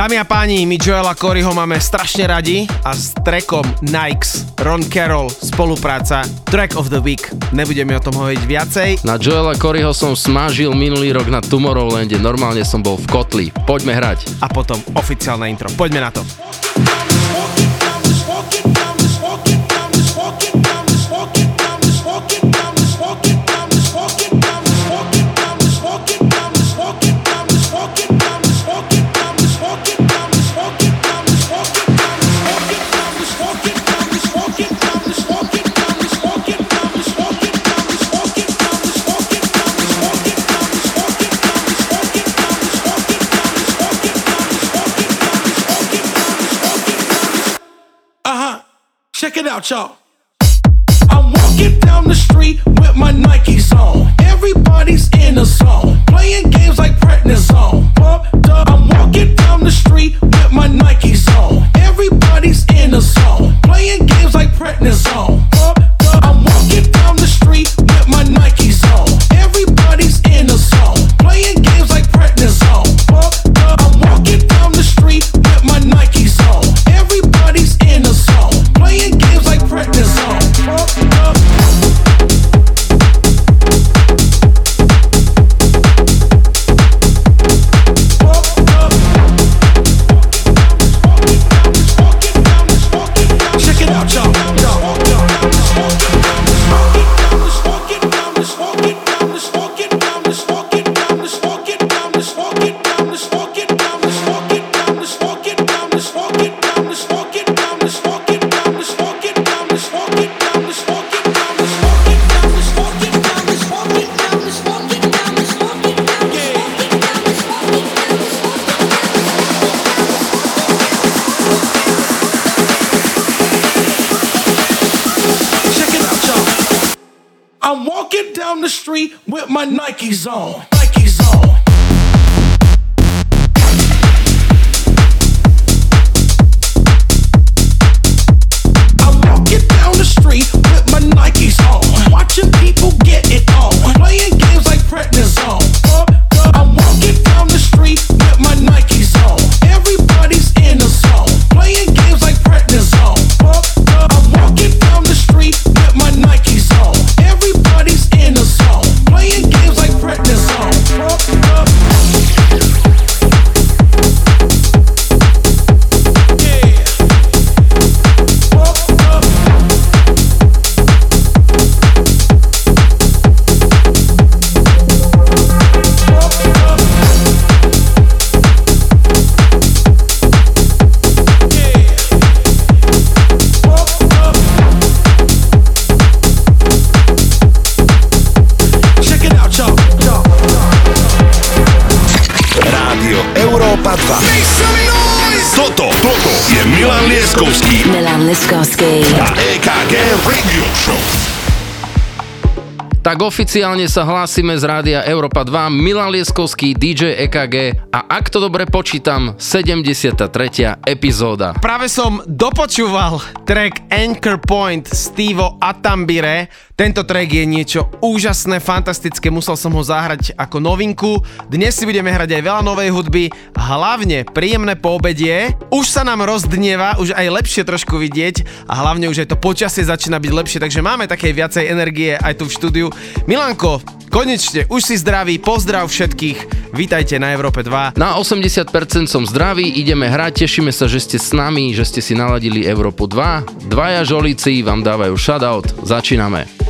Dámy a páni, my Joela Coryho máme strašne radi a s trackom Nikes, Ron Carroll, spolupráca, track of the week. Nebudeme o tom hovoriť viacej. Na Joela Coryho som smažil minulý rok na Tomorrowlande, normálne som bol v kotli. Poďme hrať. A potom oficiálne intro. Poďme na to. Out, y'all. I'm walking down the street with my Nikes on. Everybody's in a zone, playing games like prednisone. Pumped up, I'm walking down the street with my Nikes on. Everybody's in a zone, playing games like prednisone. My Nikes oficiálne sa hlásime z rádia Európa 2, Milan Lieskovský, DJ EKG a ak to dobre počítam, 73. epizóda. Práve som dopočúval track Anchor Point Stevo Atambire. Tento track je niečo úžasné, fantastické, musel som ho zahrať ako novinku. Dnes si budeme hrať aj veľa novej hudby, hlavne príjemné poobedie. Už sa nám rozdnieva, už aj lepšie trošku vidieť a hlavne už aj to počasie začína byť lepšie, takže máme také viacej energie aj tu v štúdiu. Milanko, konečne, už si zdravý, pozdrav všetkých, vítajte na Európe 2. Na 80% som zdravý, ideme hrať, tešíme sa, že ste s nami, že ste si naladili Európu 2. Dvaja žolíci vám dávajú shoutout, začíname.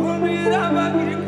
Won't be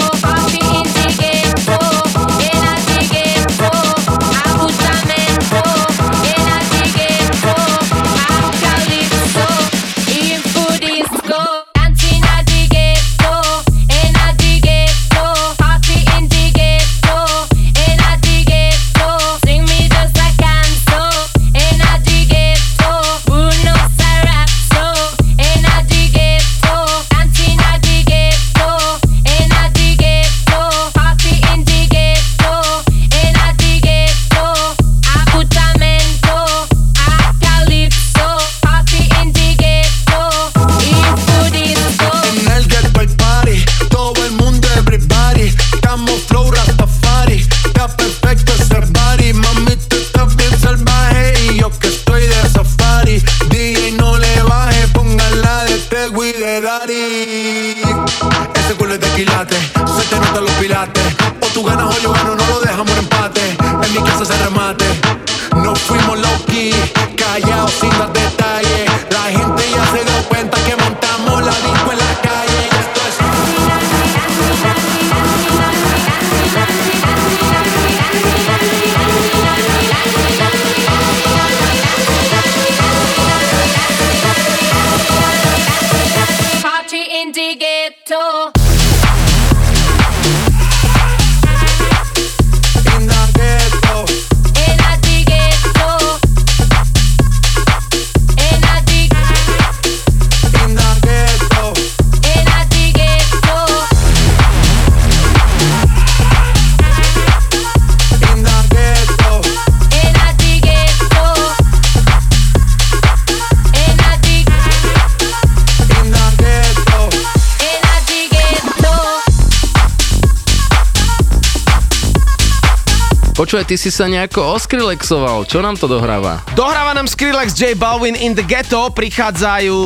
Počúvaj, ty si sa nejako oskrylexoval. Čo nám to dohráva? Dohráva nám Skrillex, J Balvin in the Ghetto, prichádzajú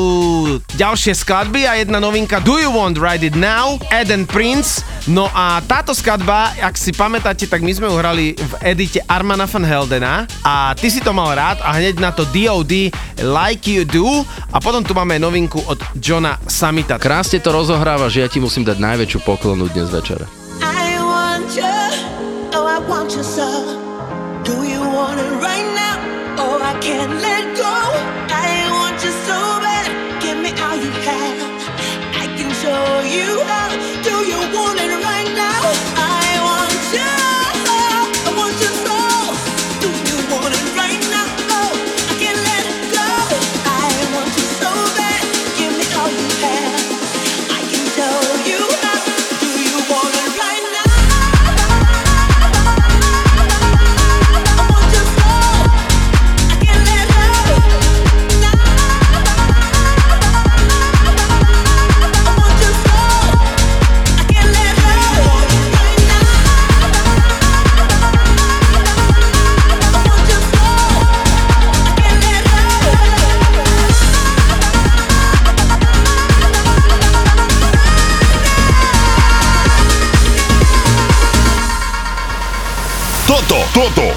ďalšie skladby a jedna novinka Do You Want Ride It Now, Eden Prince. No a táto skladba, ak si pamätáte, tak my sme ju hrali v edite Armana van Heldena a ty si to mal rád a hneď na to DOD Like You Do a potom tu máme novinku od Johna Samita. Krásne to rozohráva, že ja ti musím dať najväčšiu poklonu dnes večer. Want you so. Do you want it right now? Oh I can't let go. I want you so bad. Give me all you have. I can show you how.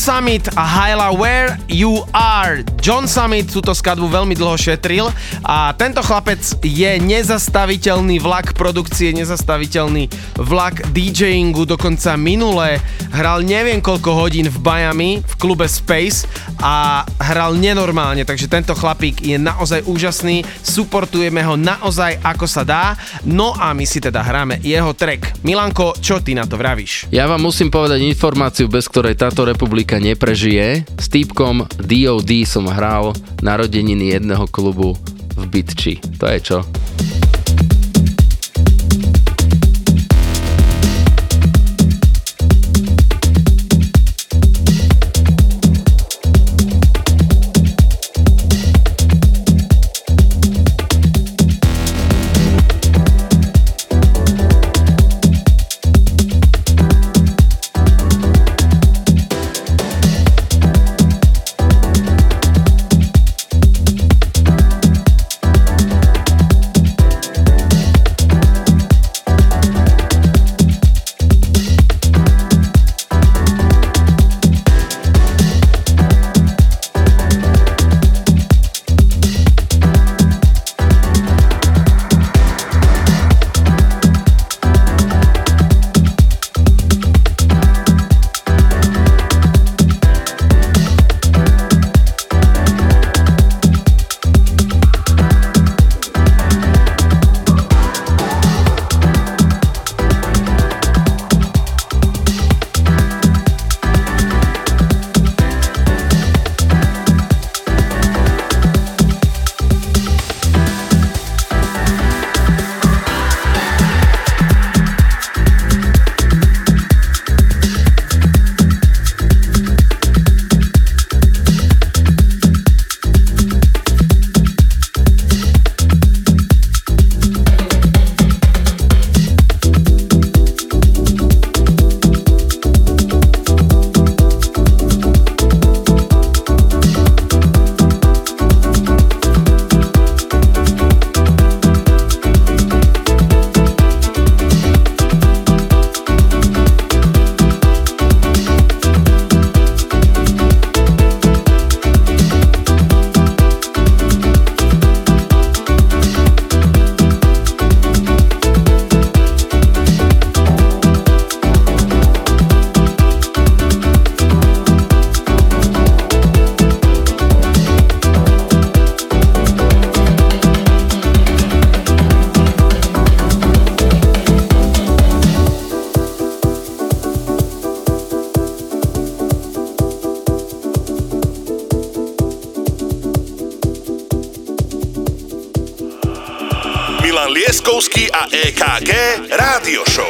Summit a Hyla Where You Are. John Summit túto skladbu veľmi dlho šetril a tento chlapec je nezastaviteľný vlak produkcie, nezastaviteľný vlak DJingu, dokonca minule hral neviem koľko hodín v Miami v klube Space a hral nenormálne, takže tento chlapík je naozaj úžasný, suportujeme ho naozaj ako sa dá, no a my si teda hráme jeho track. Milanko, čo ty na to vravíš? Ja vám musím povedať informáciu, bez ktorej táto republika neprežije. S týpkom DOD som hral narodeniny jedného klubu v Bytči. To je čo? A EKG Rádio Show.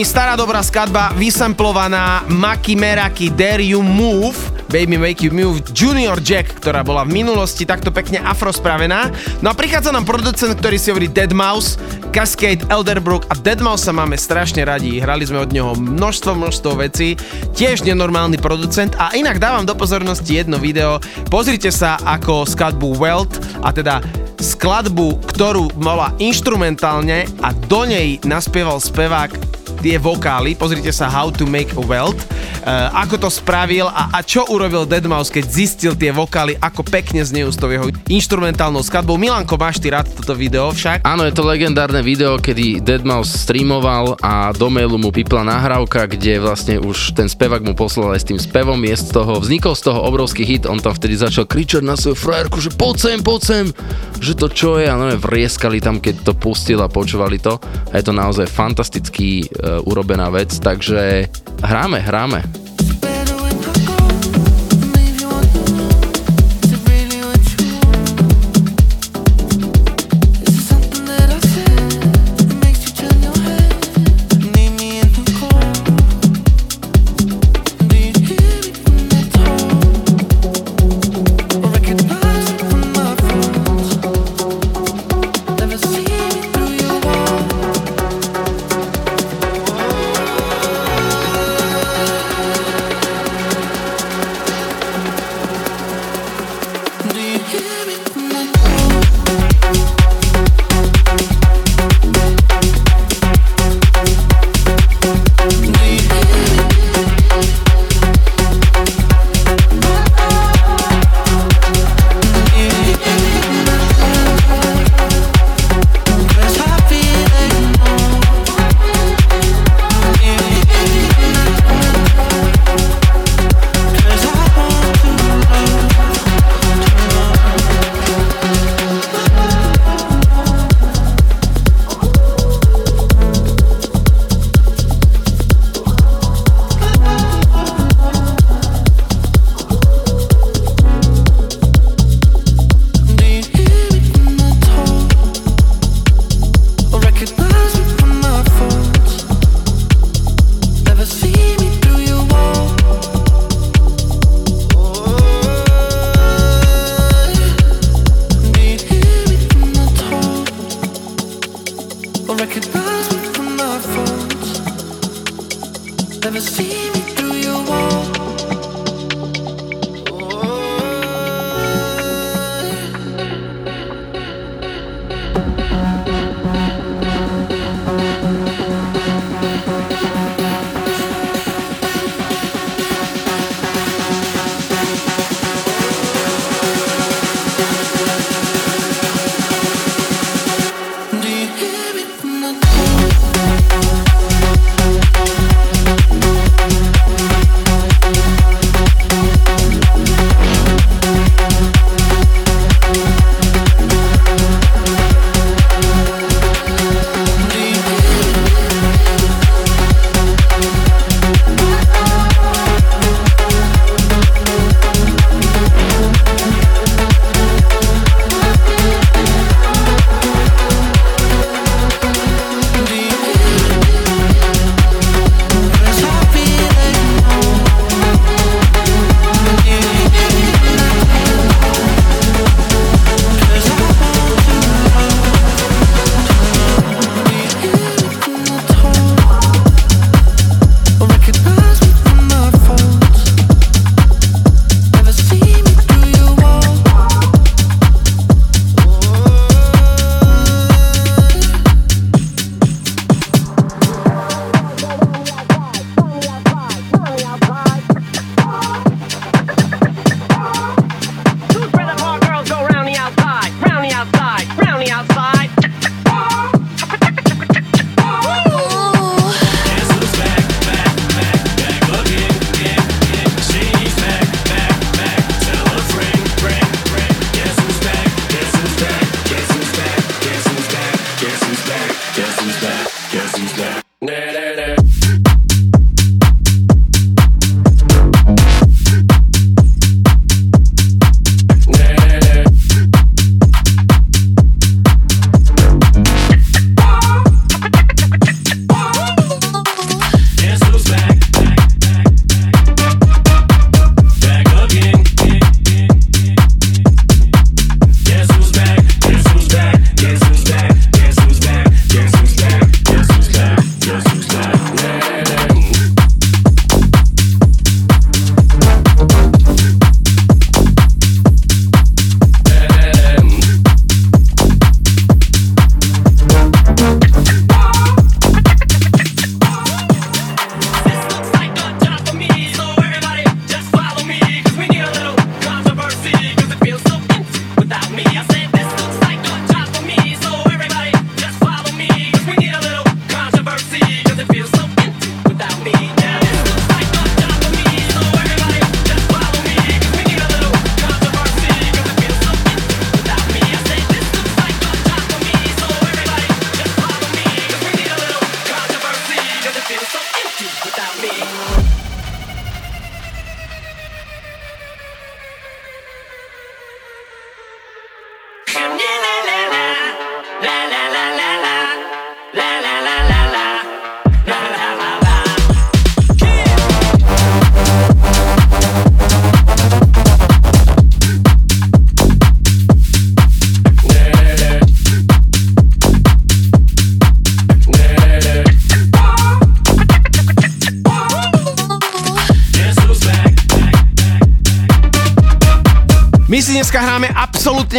Páni, stará dobrá skladba, vysamplovaná Maki Meraki Dare You Move, Baby Make You Move Junior Jack, ktorá bola v minulosti takto pekne afro spravená. No a prichádza nám producent, ktorý si hovorí Deadmau5, Cascade, Elderbrook a Deadmau5 sa máme strašne radi, hrali sme od neho množstvo, množstvo vecí, tiež nenormálny producent. A inak dávam do pozornosti jedno video, pozrite sa ako skladbu Welt, a teda skladbu, ktorú mala instrumentálne a do nej naspieval spevák tie vokály, pozrite sa How to Make a Welt, uh, ako to spravil a, a čo urobil Deadmau5, keď zistil tie vokály, ako pekne znejú s tou jeho instrumentálnou skladbou. Milanko, máš ty rád toto video však? Áno, je to legendárne video, kedy Deadmau5 streamoval a do mailu mu pipla nahrávka, kde vlastne už ten spevák mu poslal aj s tým spevom, je z toho, vznikol z toho obrovský hit, on tam vtedy začal kričať na svoju frajerku, že poď sem, poď sem, že to čo je, a no vrieskali tam, keď to pustil a počúvali to a je to naozaj fantasticky uh, urobená vec, takže hráme, hráme.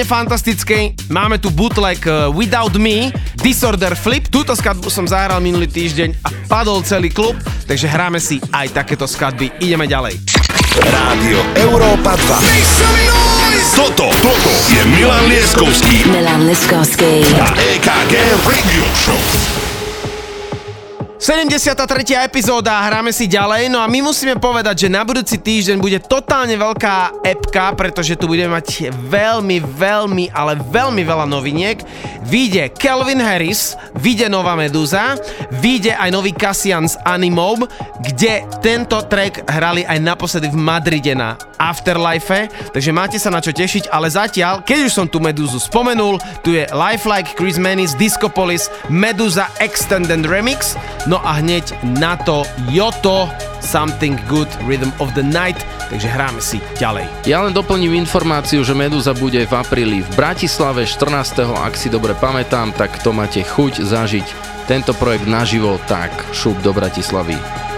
Absolútne fantastické. Máme tu bootleg eh, Without Me, Disorder Flip. Túto skladbu som zahral minulý týždeň a padol celý klub, takže hráme si aj takéto skladby. Ideme ďalej. Rádio Európa 2. Toto, toto je Milan Lieskovský Milan Liskovský. a EKG Radio Show. 73. epizóda, hráme si ďalej, no a my musíme povedať, že na budúci týždeň bude totálne veľká epka, pretože tu budeme mať veľmi, veľmi, ale veľmi veľa noviniek. Vyjde Calvin Harris, vyjde nová Meduza, vyjde aj nový Cassian z Animob, kde tento track hrali aj naposledy v Madride na Afterlife, takže máte sa na čo tešiť, ale zatiaľ, keď už som tu Medúzu spomenul, tu je Lifelike, Chris Manis, Discopolis, Meduza Extended Remix, no a hneď na to Yoto, Something Good, Rhythm of the Night, takže hráme si ďalej. Ja len doplním informáciu, že Meduza bude v apríli v Bratislave 14. Ak si dobre pamätám, tak to máte chuť zažiť tento projekt naživo, tak šup do Bratislavy.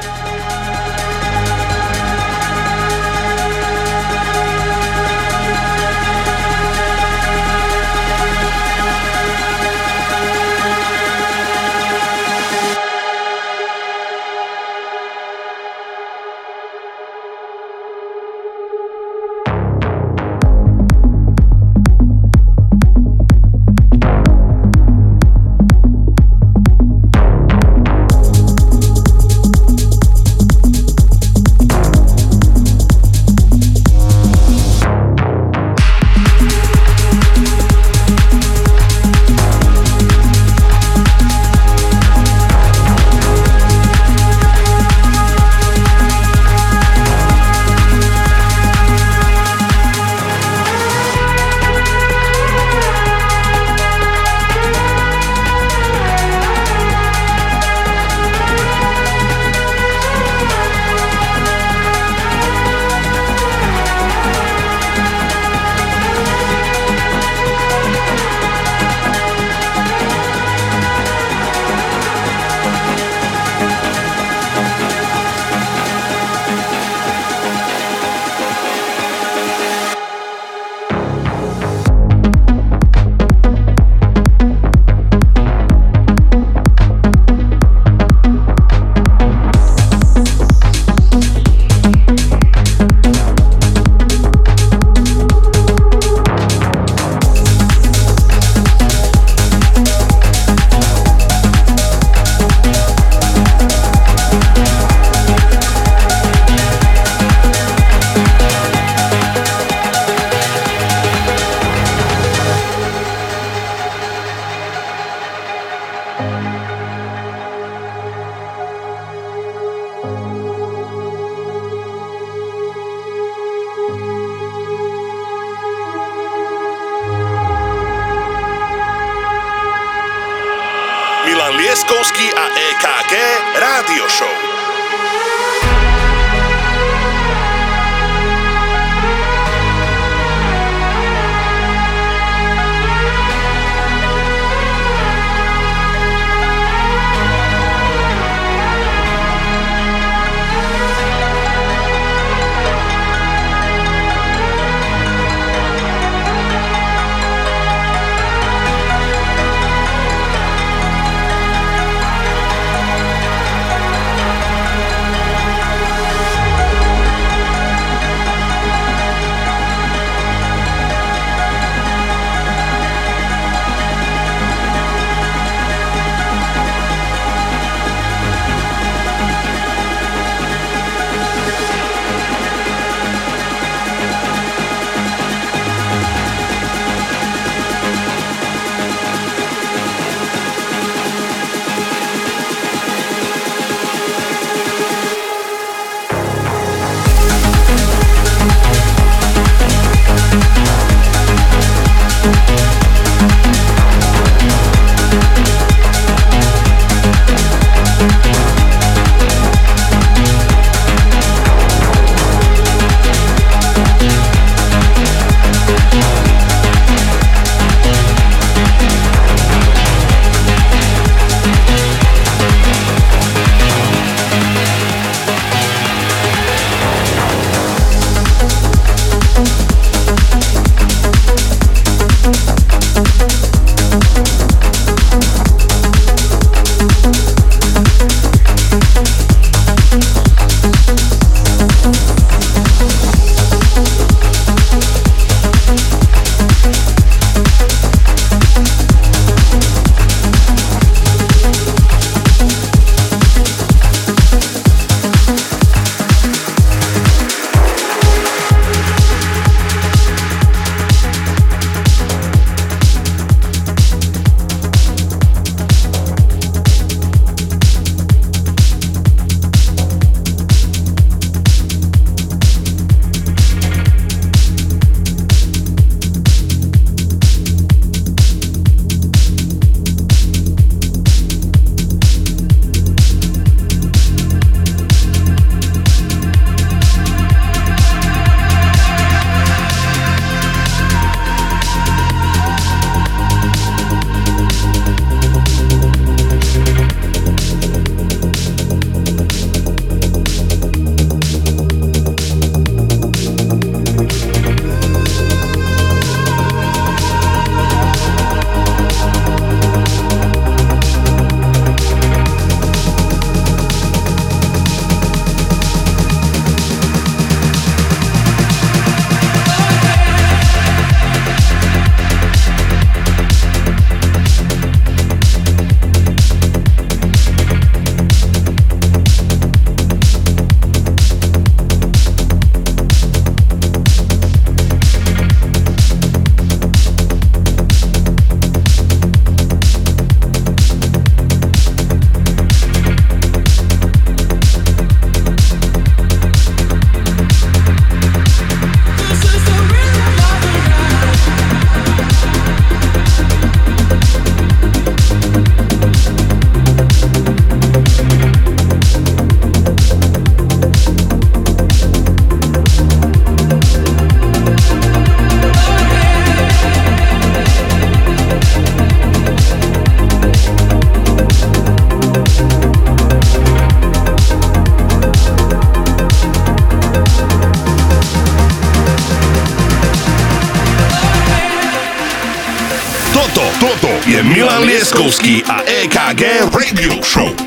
Milan Lieskovský a EKG Radio Show.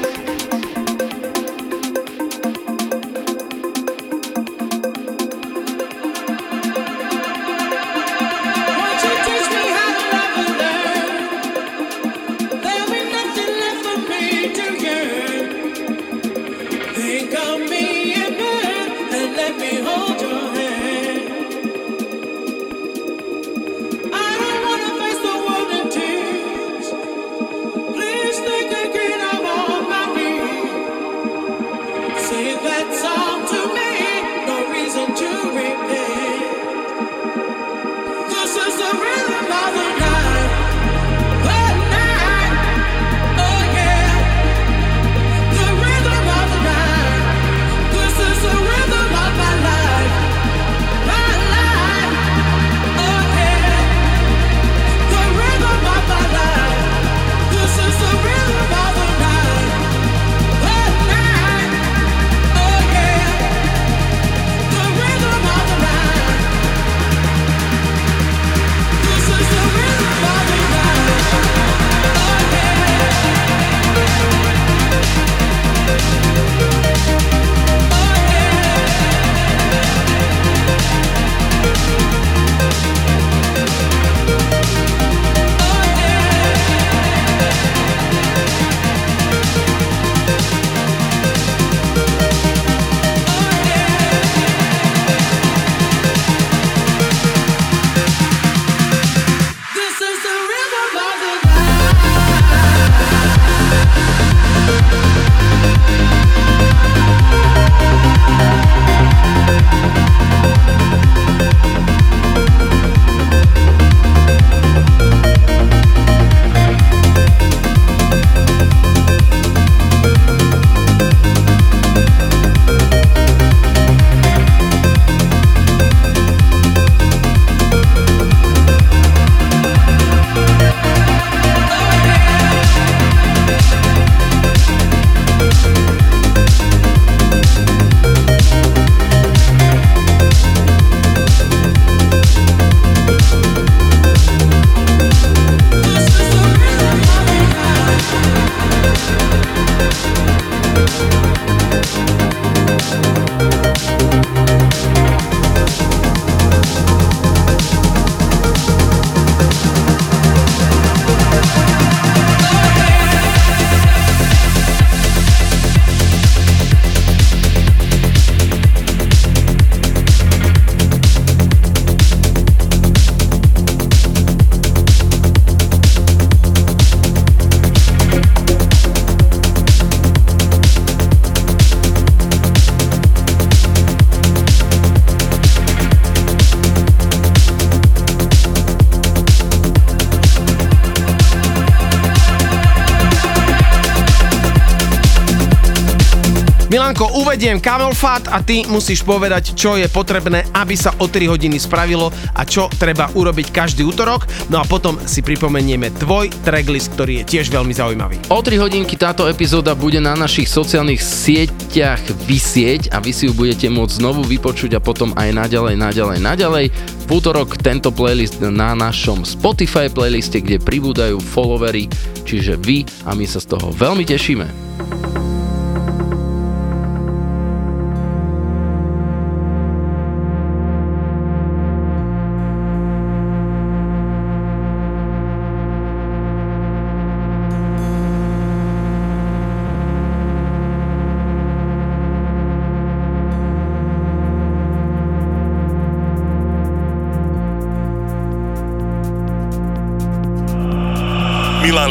Milanko, uvediem Camel Fat a ty musíš povedať, čo je potrebné, aby sa o 3 hodiny spravilo a čo treba urobiť každý útorok. No a potom si pripomenieme tvoj tracklist, ktorý je tiež veľmi zaujímavý. O 3 hodinky táto epizóda bude na našich sociálnych sieťach vysieť a vy si ju budete môcť znovu vypočuť a potom aj naďalej, naďalej, naďalej. V útorok tento playlist na našom Spotify playliste, kde pribúdajú followery, čiže vy a my sa z toho veľmi tešíme.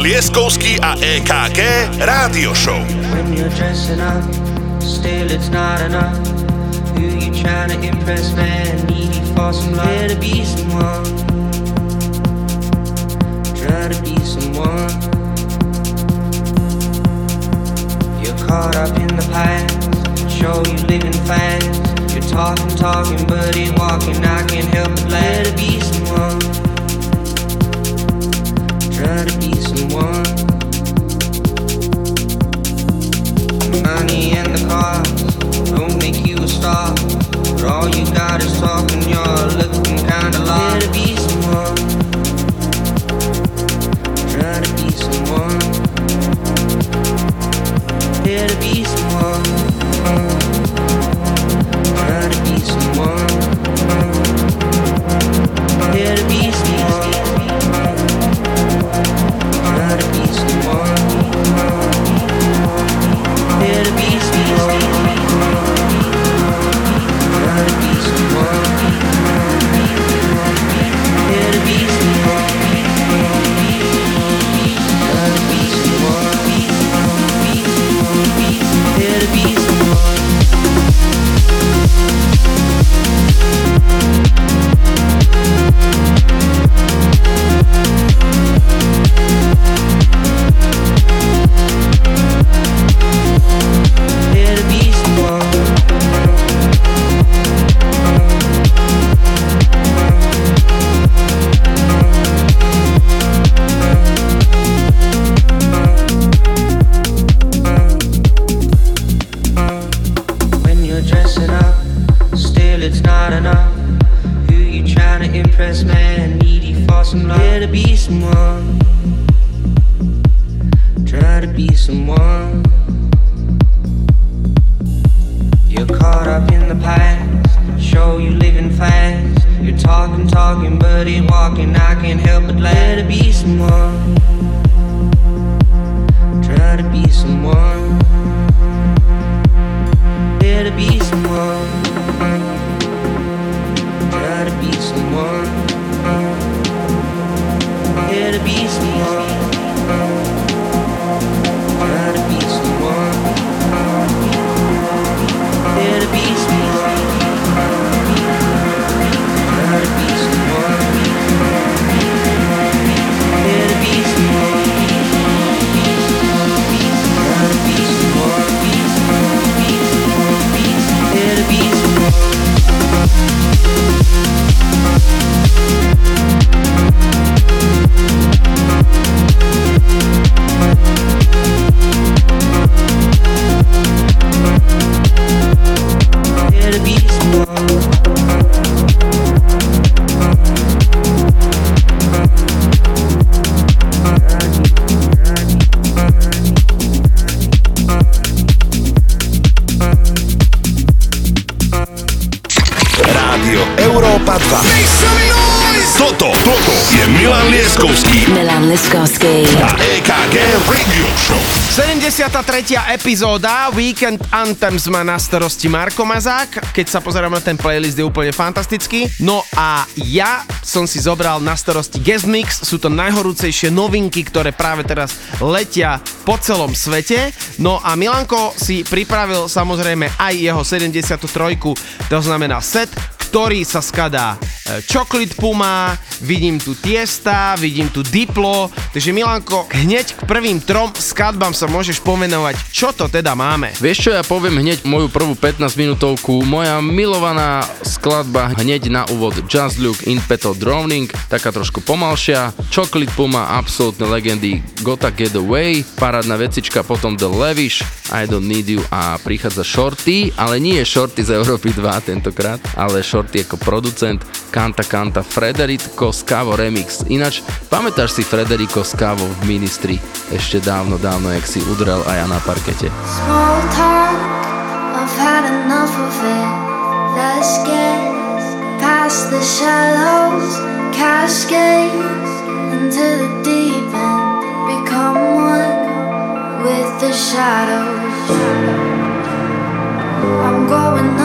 Lieskovský a EKG Rádio Show. When you're dressing up, still it's not enough. Who you trying to impress, man? Needy for some love. Try to be someone. Try to be someone. You're caught up in the past. Show you living fast. You're talking, talking, but ain't walking. I can't help but glad to be someone. Money and the cars don't make you a star. But all you got epizóda Weekend Anthems má na starosti Marko Mazák. Keď sa pozerám na ten playlist, je úplne fantastický. No a ja som si zobral na starosti Guest Mix. Sú to najhorúcejšie novinky, ktoré práve teraz letia po celom svete. No a Milanko si pripravil samozrejme aj jeho 73. To znamená set, ktorý sa skadá e, Chocolate Puma, vidím tu Tiesta, vidím tu Diplo, takže Milanko, hneď k prvým trom skladbám sa môžeš pomenovať, čo to teda máme. Vieš čo, ja poviem hneď moju prvú 15 minútovku. Moja milovaná skladba hneď na úvod Just Look in Peto Drowning, taká trošku pomalšia. Chocolate Puma, absolútne legendy Gotta Get Away, parádna vecička, potom The Lavish, I Don't Need You a prichádza Shorty, ale nie je Shorty z Európy 2 tentokrát, ale Shorty ako producent, Kanta Kanta Frederico Scavo Remix. Ináč, pamätáš si Frederico Scavo v Ministry ešte dávno, dávno, jak si udrel aj ja na parkete. Small talk, I've had enough of it. Let's get past the shallows, cascades into the deep end. Become one with the shadows. I'm going under.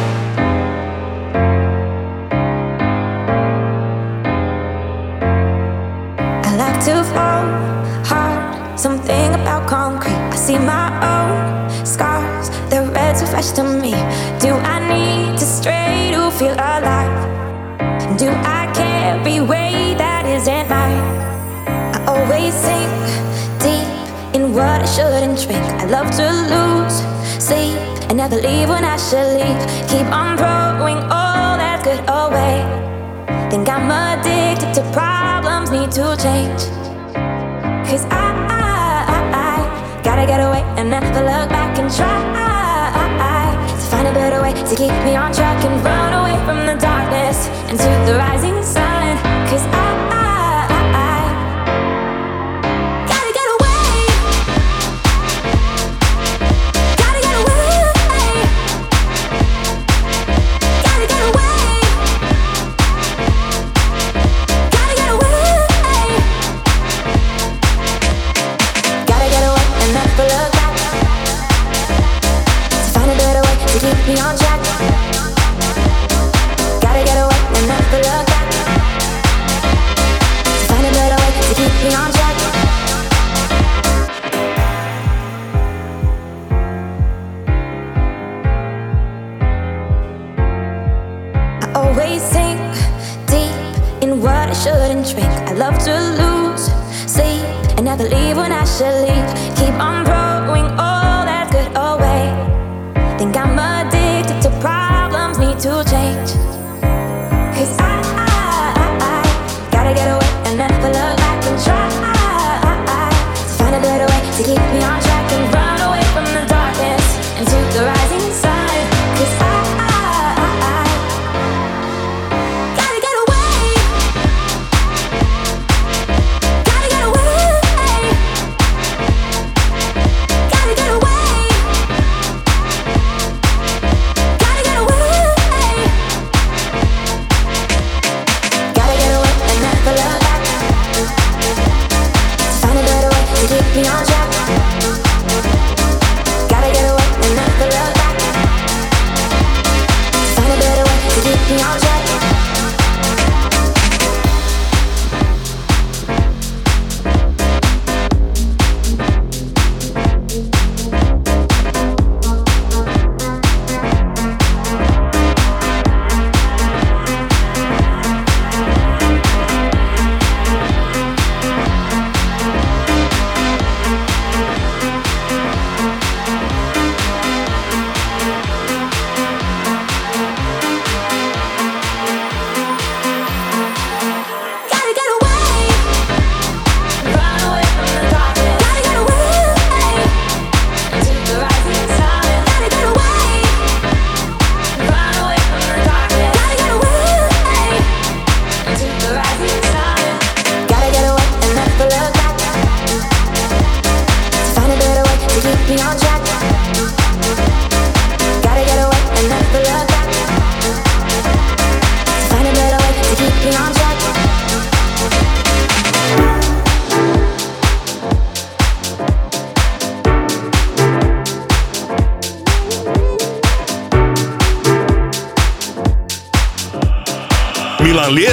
believe when I should leave. Keep on throwing all that's good away. Think I'm addicted to problems, need to change. Cause I, I, I gotta get away and never look back and try to find a better way to keep me on track and run away from the darkness into the rising sun.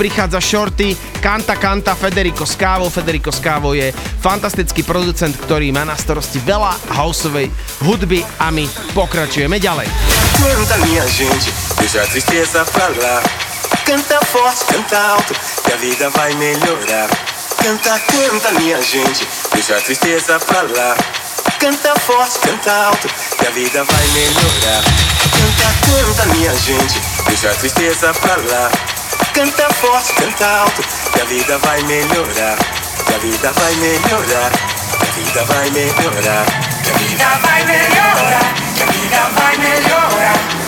Prichádza Shorty, Kanta Kanta, Federico Scavo. Federico Scavo je fantastický producent, ktorý má na starosti veľa houseovej hudby a my pokračujeme ďalej. Canta minha gente, deixa a tristeza. Canta forte, canta alto, que a vida vai melhorar. Canta, canta minha gente, deixa a tristeza pra lá. Canta forte, canta alto, que a vida vai melhorar. Canta, canta minha gente, deixa a tristeza pra lá. Canta forte, canta alto, que a vida vai melhorar. Que a vida vai melhorar, que a vida vai melhorar. Que a vida vai melhorar, que a vida vai melhorar.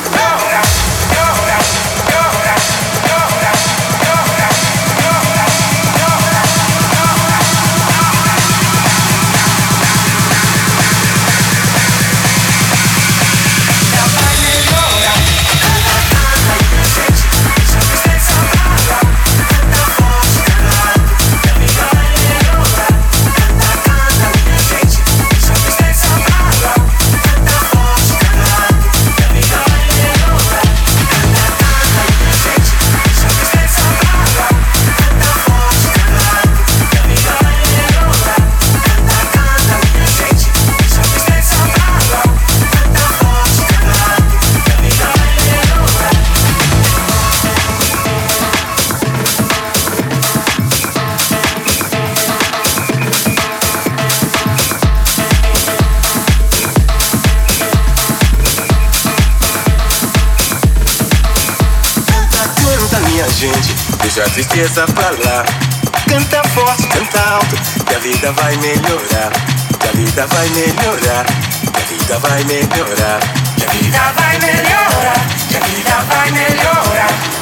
Deixa a tristeza pra lá. Canta forte, canta alto, que a vida vai melhorar. Que a vida vai melhorar, que a vida vai melhorar. Que a vida vai melhorar, que a vida vai melhorar.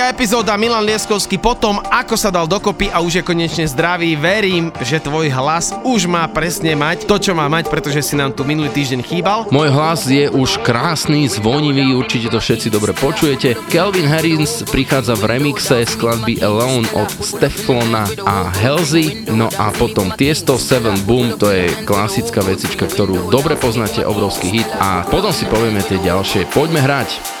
73. epizóda Milan Lieskovský potom, ako sa dal dokopy a už je konečne zdravý. Verím, že tvoj hlas už má presne mať to, čo má mať, pretože si nám tu minulý týždeň chýbal. Môj hlas je už krásny, zvonivý, určite to všetci dobre počujete. Kelvin Harris prichádza v remixe skladby Alone od Steflona a Halsey, no a potom Tiesto 7 Boom, to je klasická vecička, ktorú dobre poznáte, obrovský hit a potom si povieme tie ďalšie. Poďme hrať.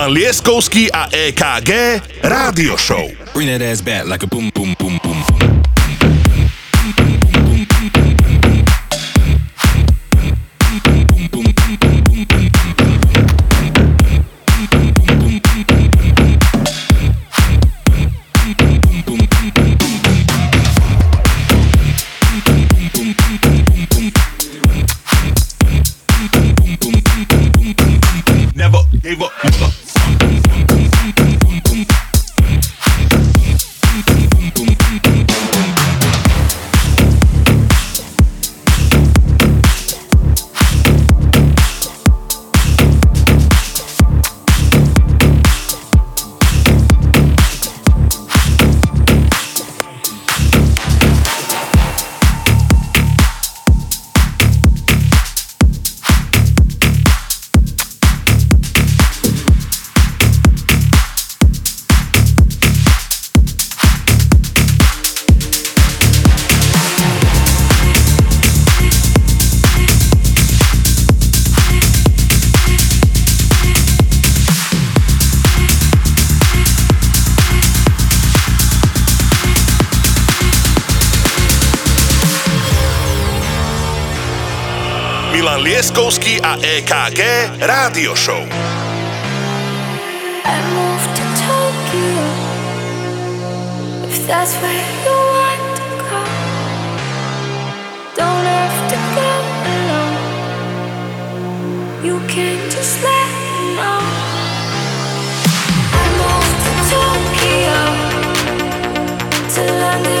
Milan Lieskovský a EKG Rádio Show. Bring that ass back like a boom. Lieskovský a EKG Rádio Show. I moved to Tokyo. If that's where you want to go, don't have to go alone. You can just let me know. I moved to Tokyo, to London.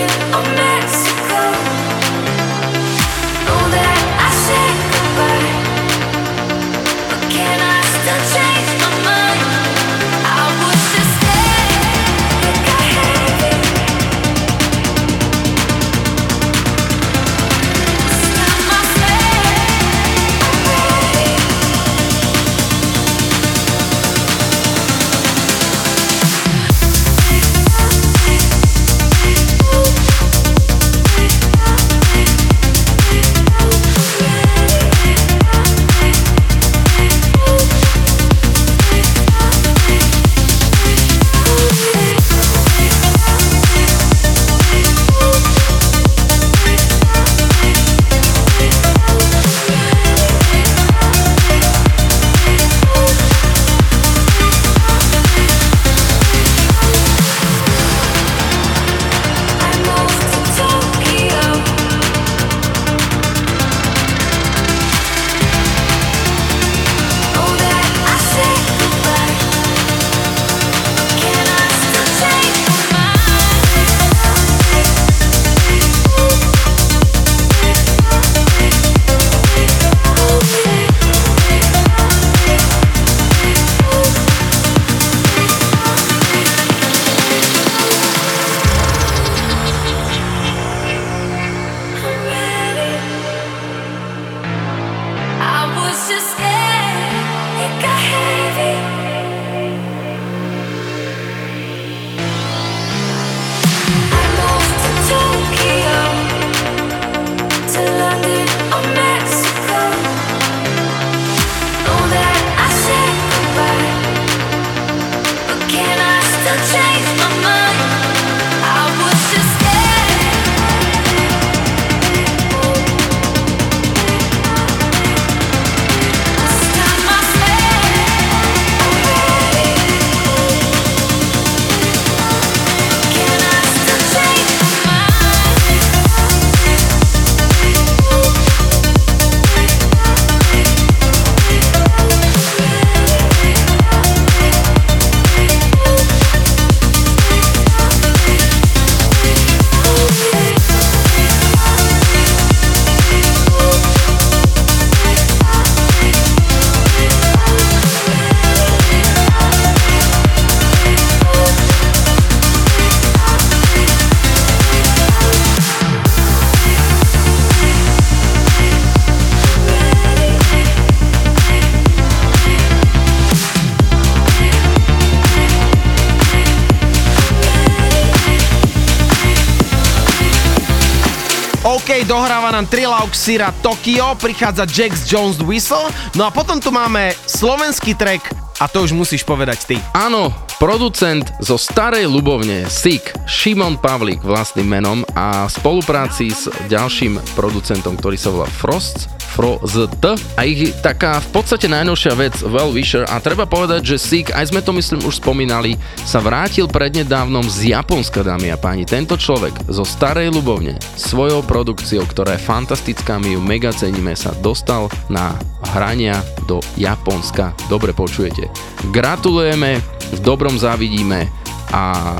Sira Tokyo, prichádza Jax Jones Whistle, no a potom tu máme slovenský track a to už musíš povedať ty. Áno, producent zo Starej Ľubovne, Sik, Šimon Pavlík vlastným menom a v spolupráci s ďalším producentom, ktorý sa volá Frost, Frozt a ich taká v podstate najnovšia vec Well Wisher a treba povedať, že Sik, aj sme to myslím už spomínali, sa vrátil prednedávnom z Japonska, dámy a páni. Tento človek zo Starej Ľubovne svojou produkciou, ktorá je fantastická, my ju mega ceníme, sa dostal na hrania do Japonska. Dobre počujete. Gratulujeme, v dobrom závidíme a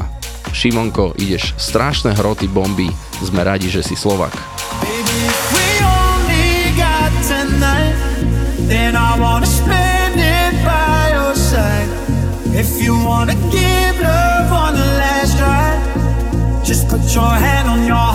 Šimonko, ideš strašné hroty bomby, sme radi, že si Slovak. If you wanna give love on the last try, just put your hand on your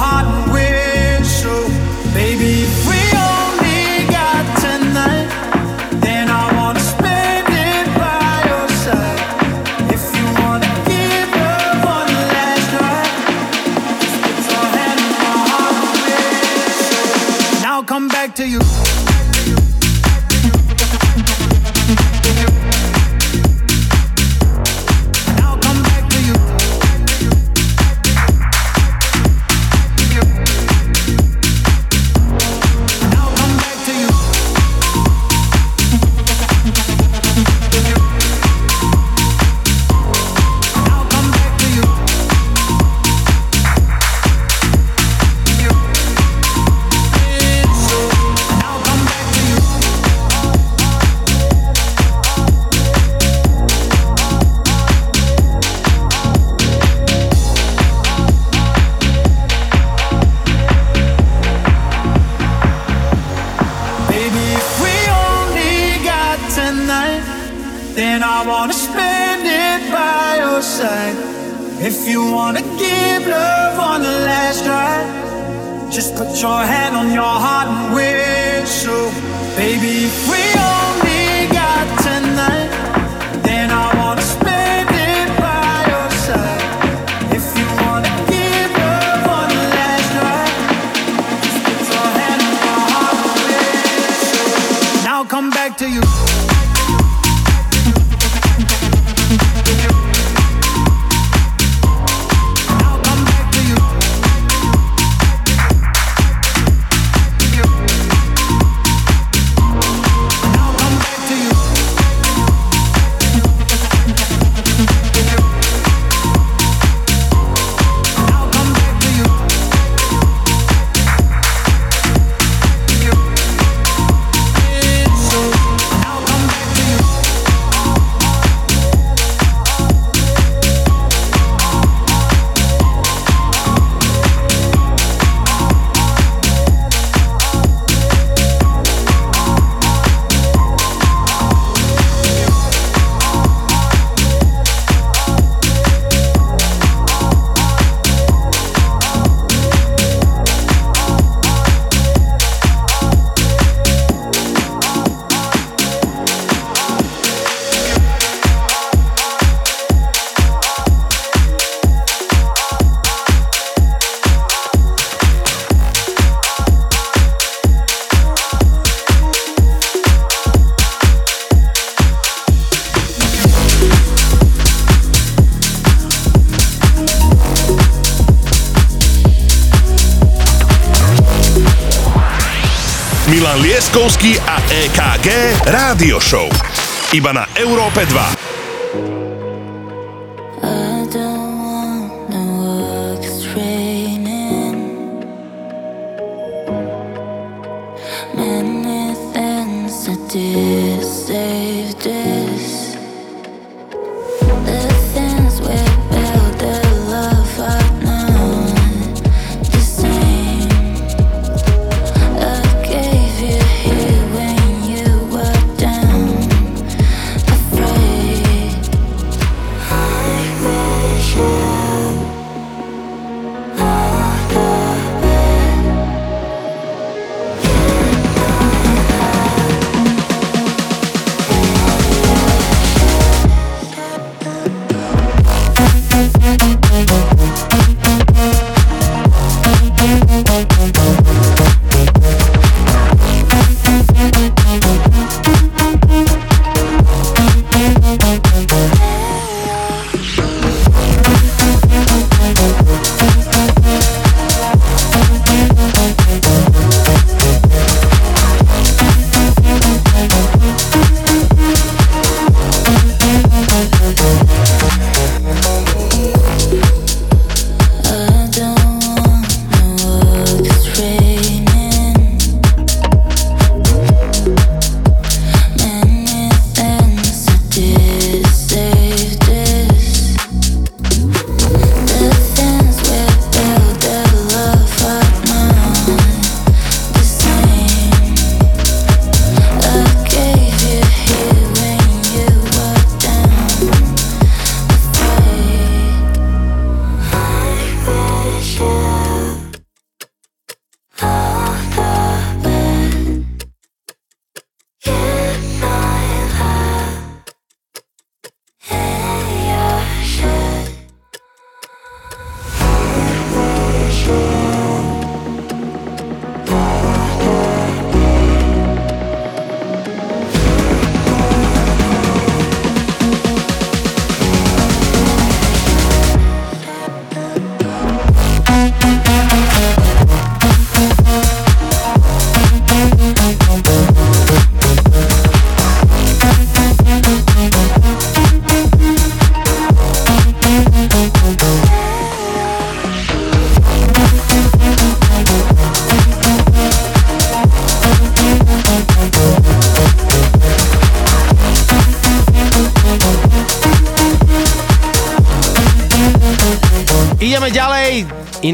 Iba na Európe 2.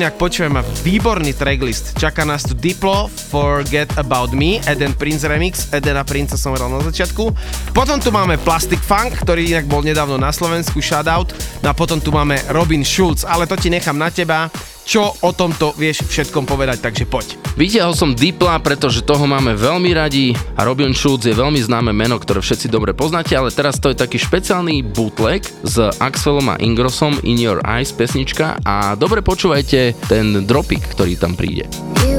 Inak počujem výborný tracklist. Čaká nás tu Diplo, Forget About Me, Eden Prince Remix, Edena Prince som hral na začiatku. Potom tu máme Plastic Funk, ktorý inak bol nedávno na Slovensku, shoutout. No a potom tu máme Robin Schulz, ale to ti nechám na teba, čo o tomto vieš všetkom povedať, takže poď. Vytiahol som Dipla, pretože toho máme veľmi radi a Robin Schulz je veľmi známe meno, ktoré všetci dobre poznáte, ale teraz to je taký špeciálny bootleg s Axelom a Ingrosom In Your Eyes pesnička a dobre počúvajte ten dropik, ktorý tam príde. Yeah.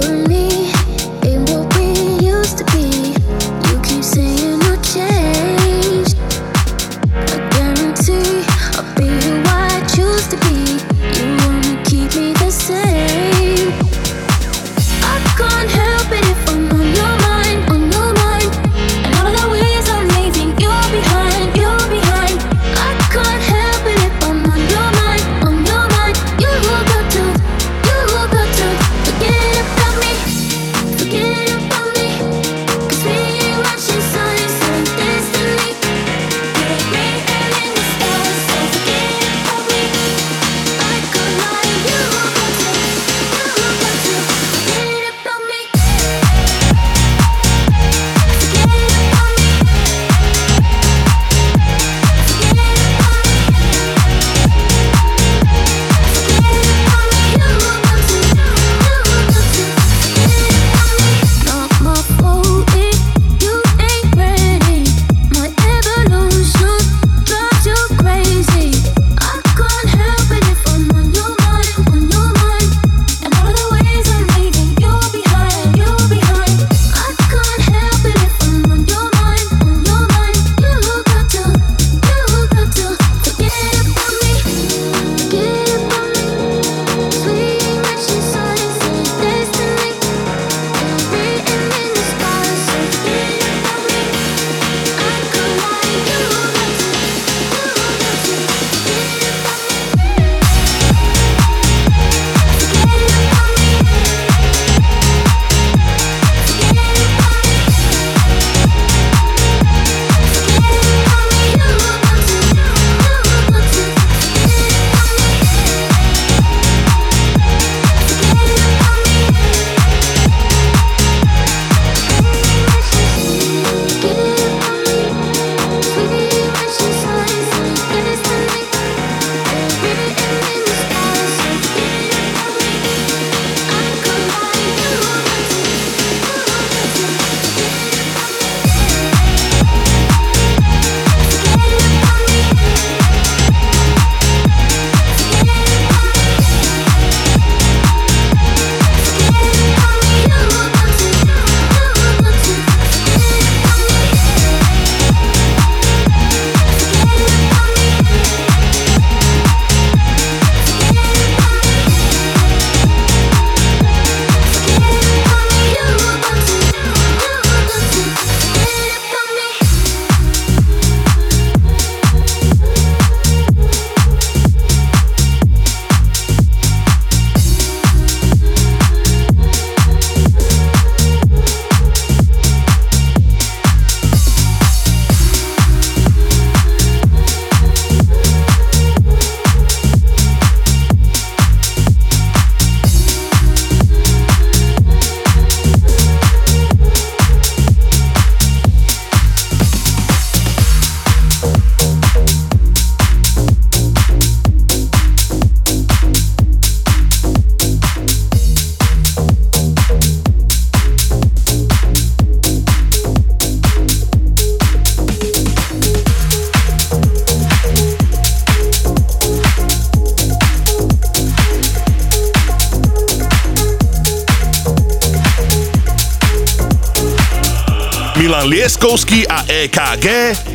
Laškovský a EKG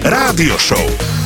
Rádio Show.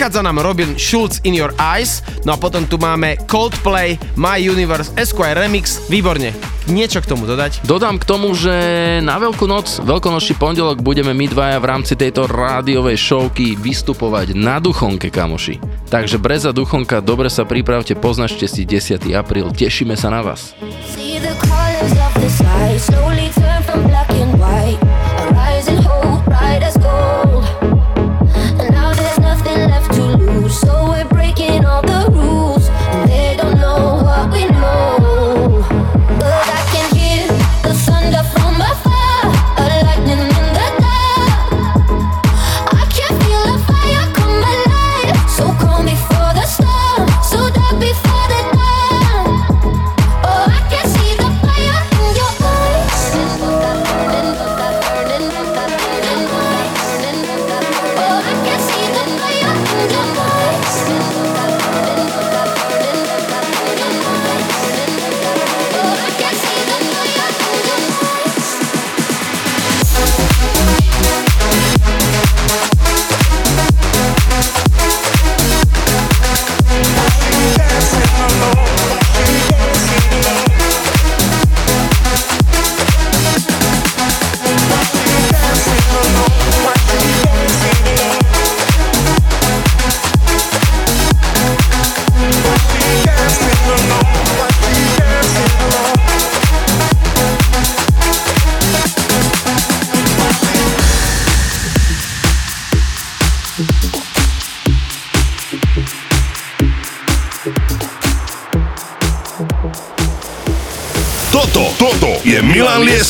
Prichádza nám Robin Schulz In Your Eyes, no a potom tu máme Coldplay, My Universe, Esquire Remix, výborne. Niečo k tomu dodať? Dodám k tomu, že na Veľkú noc, veľkonočný pondelok budeme my dvaja v rámci tejto rádiovej showky vystupovať na Duchonke, kamoši. Takže Breza Duchonka, dobre sa pripravte, poznačte si 10. apríl, tešíme sa na vás. See the colors of the sky slowly turn from black and white.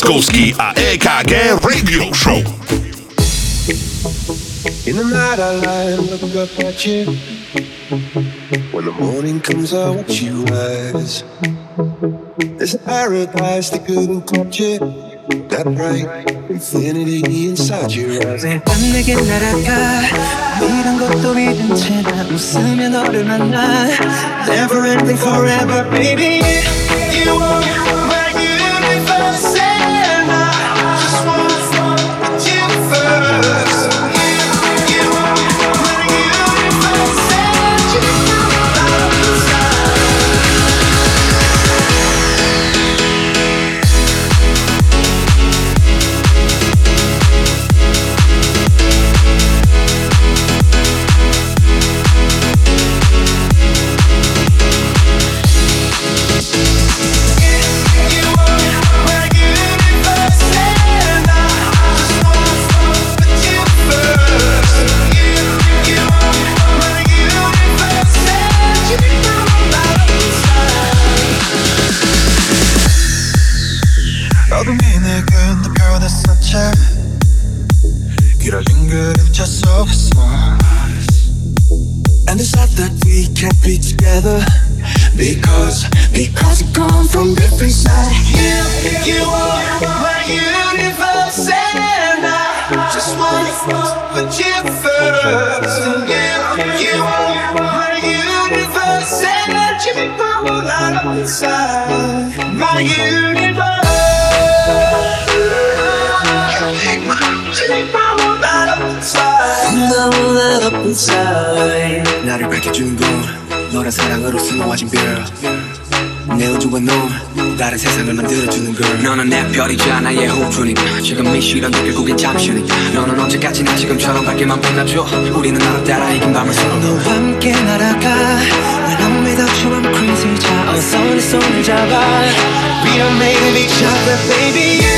Milan Lieskovský a EKG Radio Show. In the night I lie and look up at you. When the morning comes, I watch you rise. There's a paradise that couldn't touch it. That bright infinity inside your eyes. 밤 내게 날아가 이런 것도 믿은 채나 웃으며 너를 만나 Never ending forever baby You are 사랑으로 수놓아진 별. 내 우주와 넌 다른 세상을 만들어주는 걸 너는 내 별이잖아 예 호주니까. 지금 이 시련 결국엔 잠시니까. 너는 언제까지나 지금처럼 밝게만 빛나줘? 우리는 나로 따라 이긴 밤을 서로 너와 함께 날아가. When I'm without you I'm crazy. 자 어서 내 손을 잡아. We are made of each other baby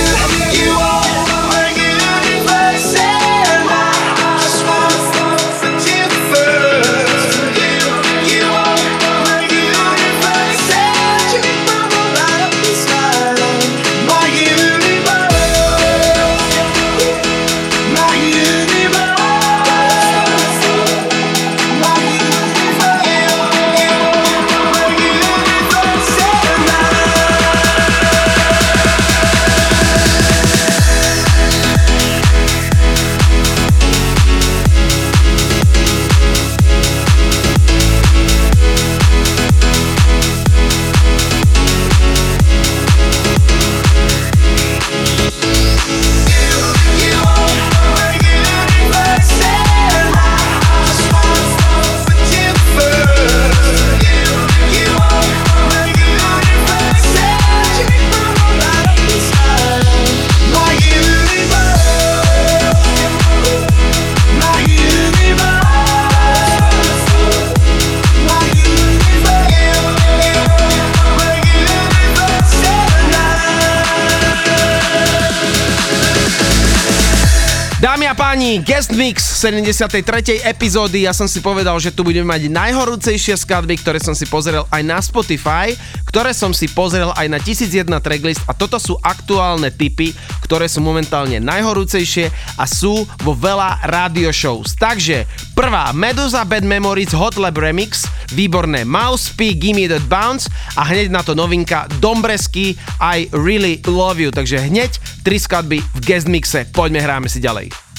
Páni, guest mix 73. epizódy. Ja som si povedal, že tu budeme mať najhorúcejšie skladby, ktoré som si pozrel aj na Spotify, ktoré som si pozrel aj na 1001 tracklist a toto sú aktuálne tipy, ktoré sú momentálne najhorúcejšie a sú vo veľa radio shows. Takže prvá Medusa Bad Memories Hot Lab Remix, výborné Mouse P, Gimme That Bounce a hneď na to novinka Dombresky I Really Love You. Takže hneď tri skladby v guest mixe. Poďme, hráme si ďalej.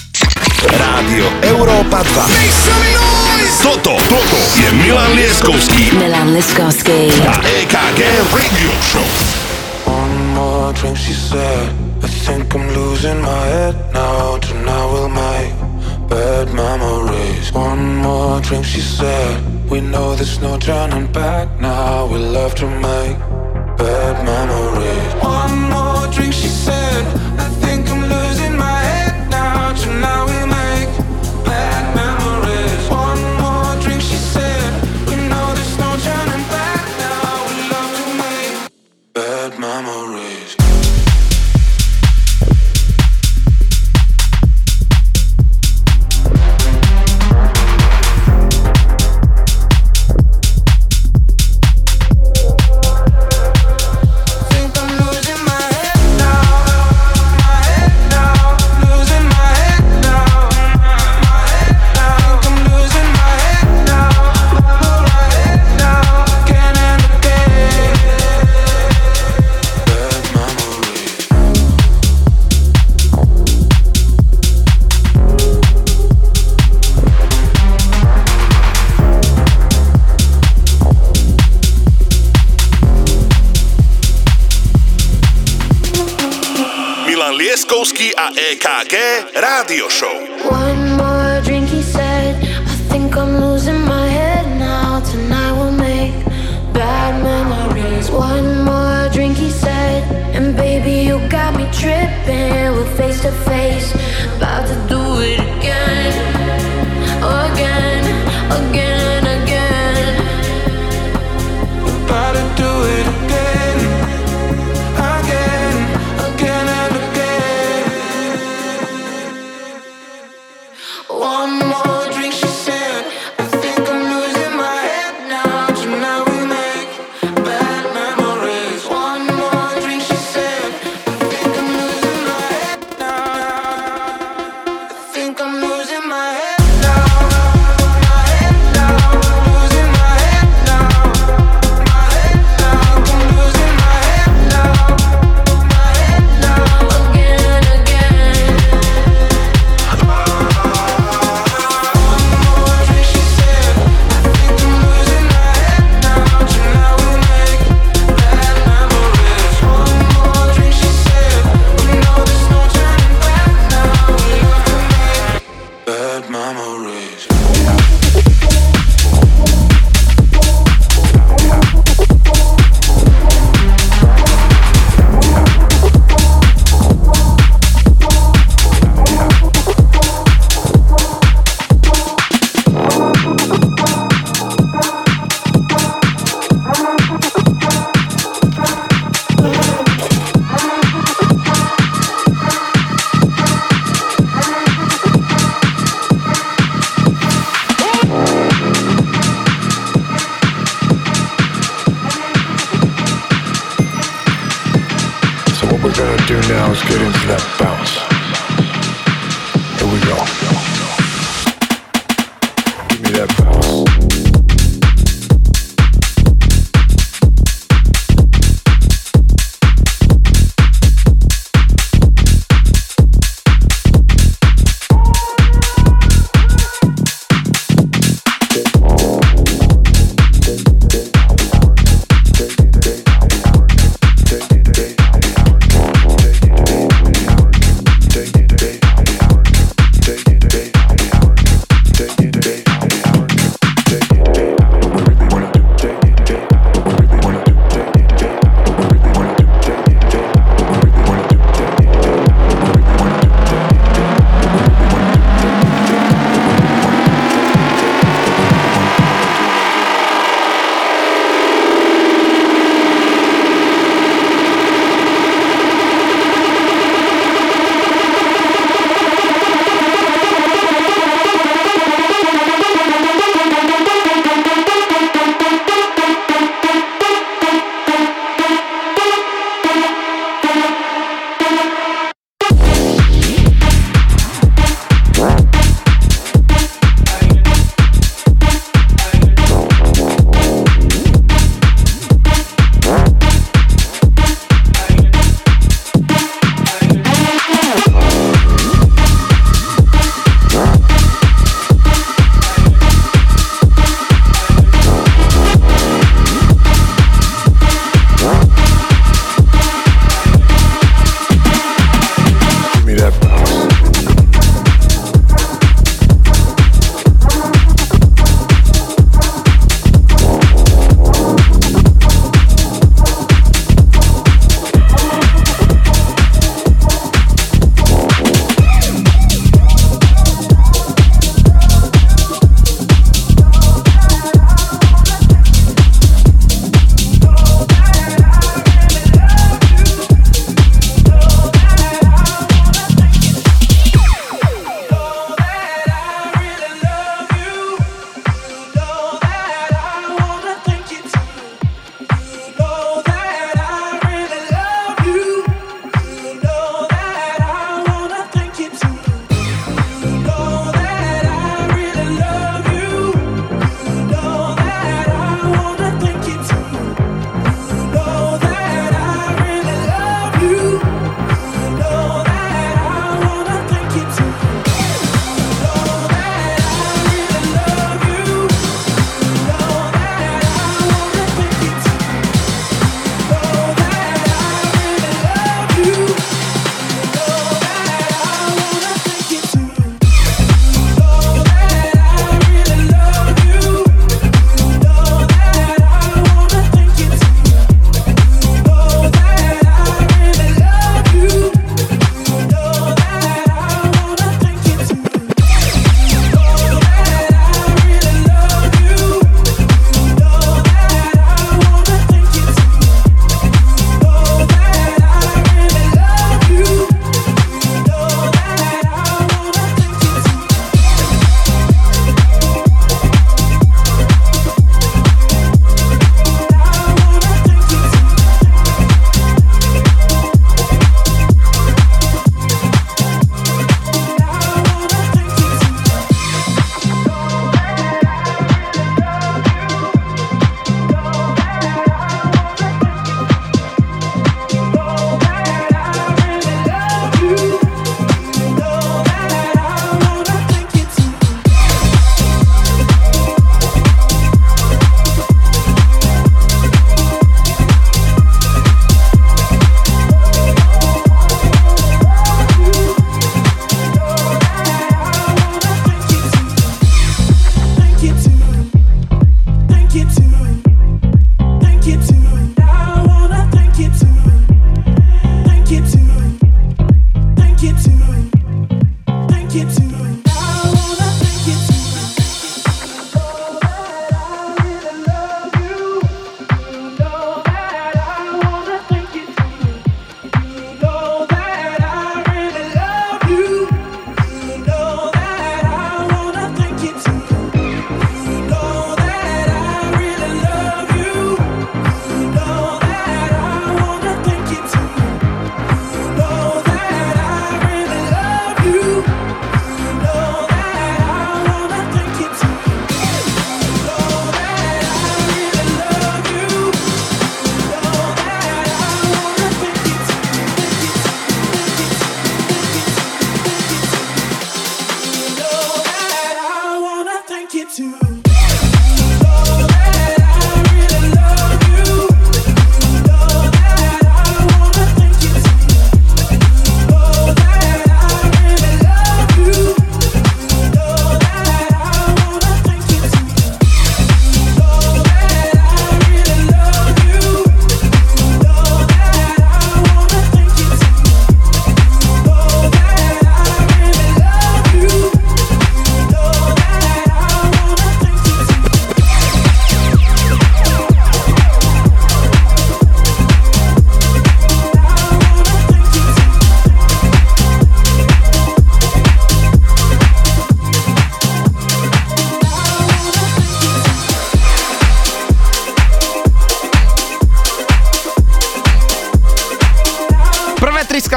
Rádio Európa 2. Toto, toto je Milan Lieskovský Milan Liskovský. a EKG Radio Show. One more drink, she said. I think I'm losing my head now. Tonight we'll make bad memories. One more drink, she said. We know there's no turning back now. We love to make bad memories. One more drink, she said. Lieskovský a EKG Rádio Show. One more drink,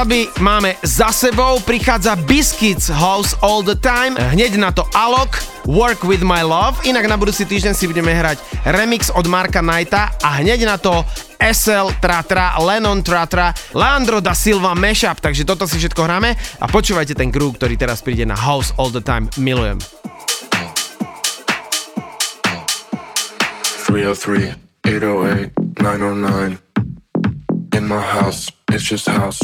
skladby máme za sebou, prichádza Biscuits House All The Time, hneď na to Alok, Work With My Love, inak na budúci týždeň si budeme hrať remix od Marka Knighta a hneď na to SL Tratra, Lennon Tratra, Leandro da Silva Mashup, takže toto si všetko hráme a počúvajte ten groove, ktorý teraz príde na House All The Time, milujem. 303, 808, 909. In my house, it's just house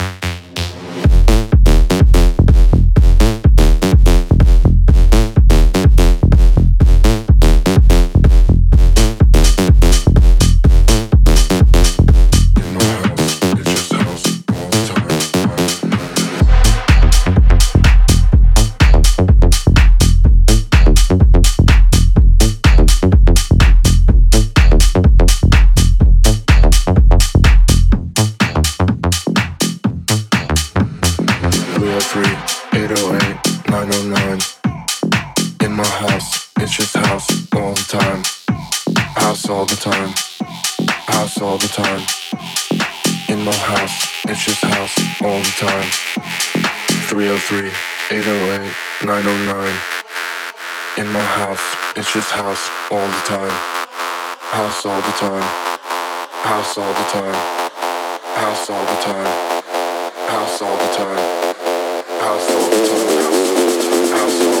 303, 808, 909. In my house, it's just house all the time. House all the time. House all the time. House all the time. House all the time. House all the time. House all the time.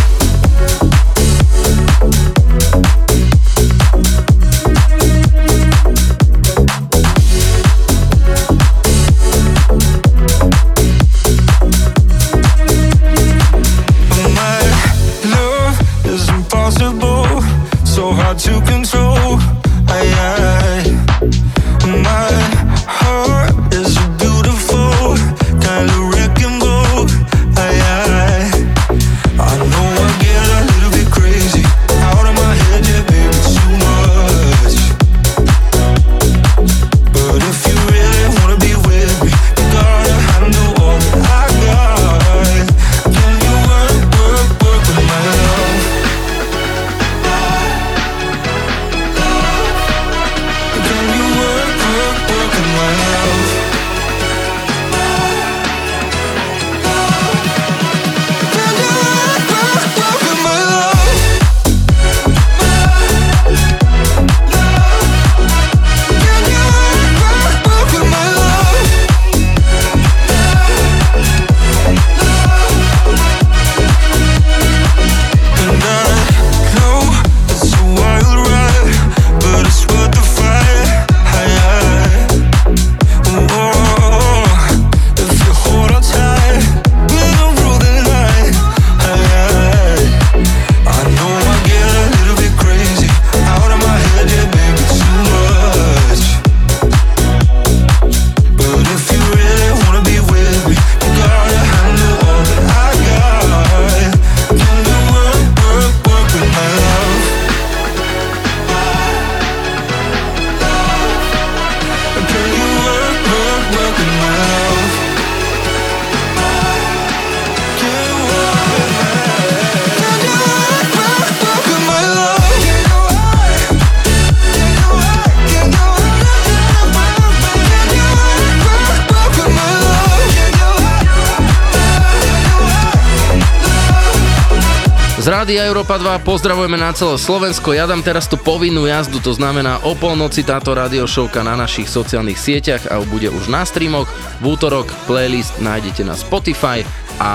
Európa 2 pozdravujeme na celé Slovensko. Ja dám teraz tú povinnú jazdu, to znamená o polnoci táto radiošovka na našich sociálnych sieťach a bude už na streamoch. V útorok playlist nájdete na Spotify a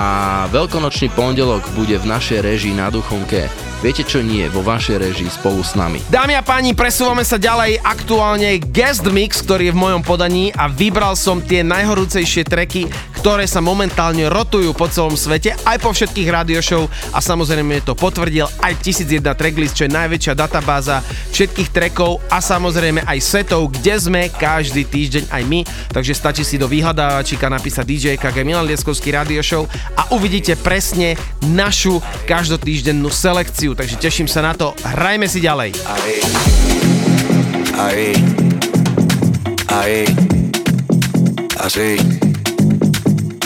veľkonočný pondelok bude v našej režii na Duchonke. Viete čo nie, vo vašej režii spolu s nami. Dámy a páni, presúvame sa ďalej. Aktuálne guest mix, ktorý je v mojom podaní a vybral som tie najhorúcejšie treky, ktoré sa momentálne rotujú po celom svete, aj po všetkých radio show. A samozrejme to potvrdil aj 1001 tracklist, čo je najväčšia databáza všetkých trackov a samozrejme aj setov, kde sme každý týždeň aj my, takže stačí si do vyhľadávačika napísať DJ KG Milan Lieskovský radio show a uvidíte presne našu každotýždennú selekciu, takže teším sa na to, hrajme si ďalej. Ahí, ahí, así,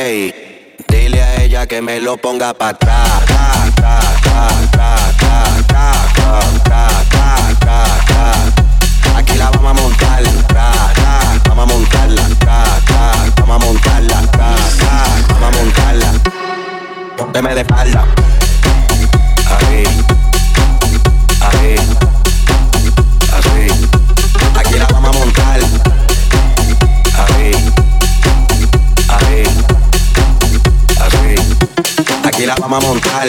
Ey, dile a ella que me lo ponga para atrás. Aquí la vamos a montar, tra, tra, vamos a montarla, tra, tra, vamos a montarla, tra, tra, vamos a montarla. Pónteme de espalda. La vamos a montar.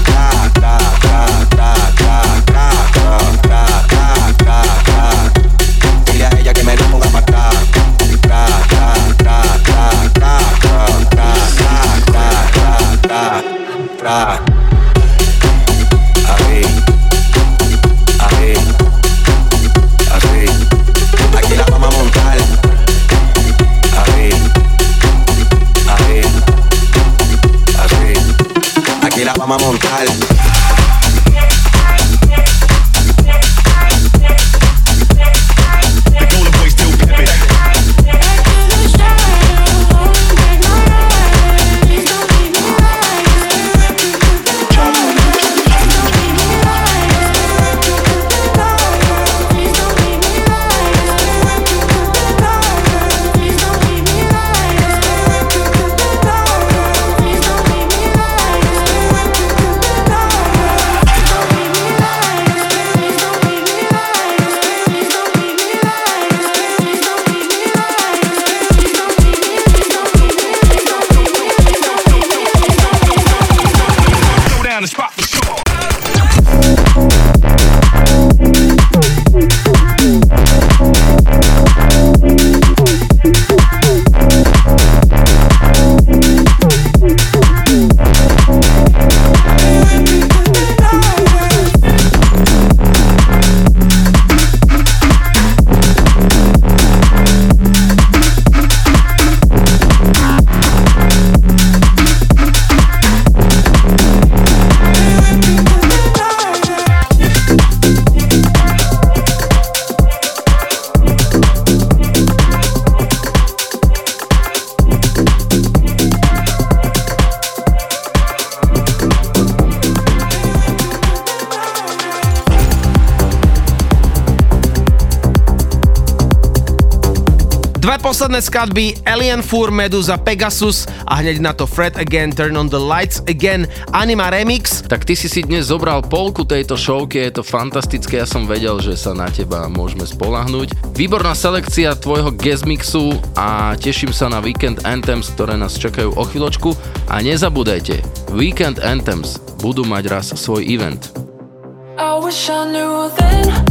Tra. Ahí, ahí, así. Aquí la vamos a montar. Ahí, ahí, así. Aquí la vamos a. posledné skladby Alien Fur, Medusa, Pegasus a hneď na to Fred Again, Turn on the Lights Again, Anima Remix. Tak ty si si dnes zobral polku tejto showky, je to fantastické, ja som vedel, že sa na teba môžeme spolahnuť. Výborná selekcia tvojho guest mixu a teším sa na Weekend Anthems, ktoré nás čakajú o chvíľočku. A nezabúdajte, Weekend Anthems budú mať raz svoj event. I wish I knew then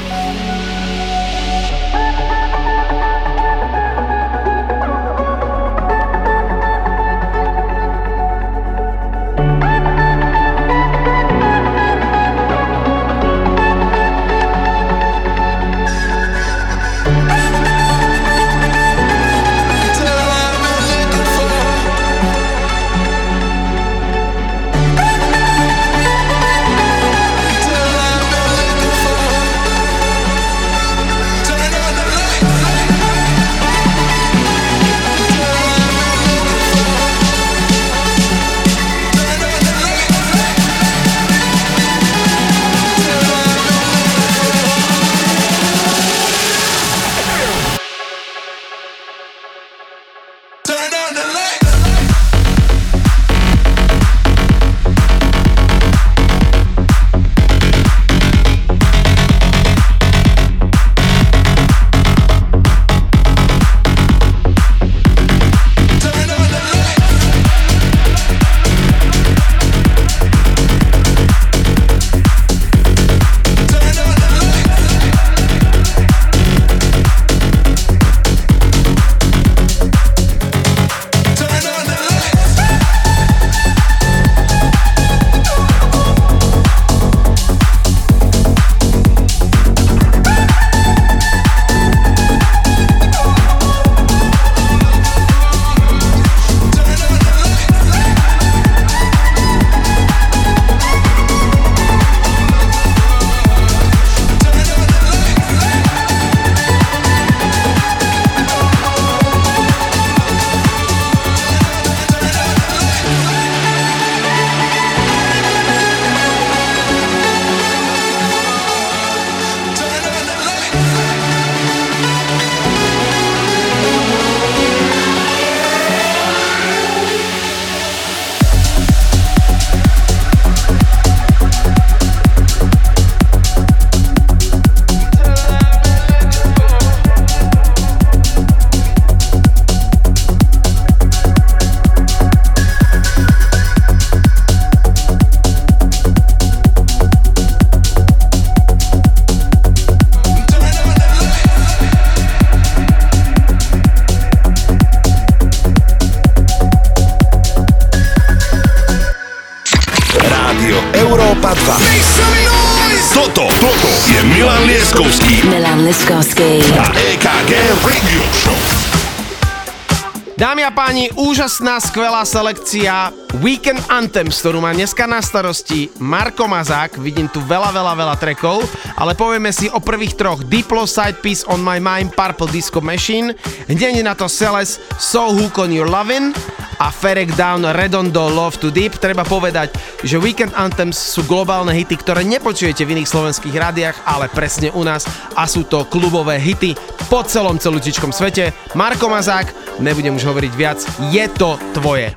A páni, úžasná, skvelá selekcia Weekend Anthems, ktorú má dneska na starosti Marko Mazák. Vidím tu veľa, veľa, veľa trackov, ale povieme si o prvých troch. Diplo, Side Piece, On My Mind, Purple Disco Machine. Hneď na to Celes, So Hook On Your Lovin' a Ferek Down, Redondo, Love to Deep. Treba povedať, že Weekend Anthems sú globálne hity, ktoré nepočujete v iných slovenských rádiách, ale presne u nás a sú to klubové hity po celom celutičkom svete. Marko Mazák, nebudem už hovoriť viac, je to tvoje.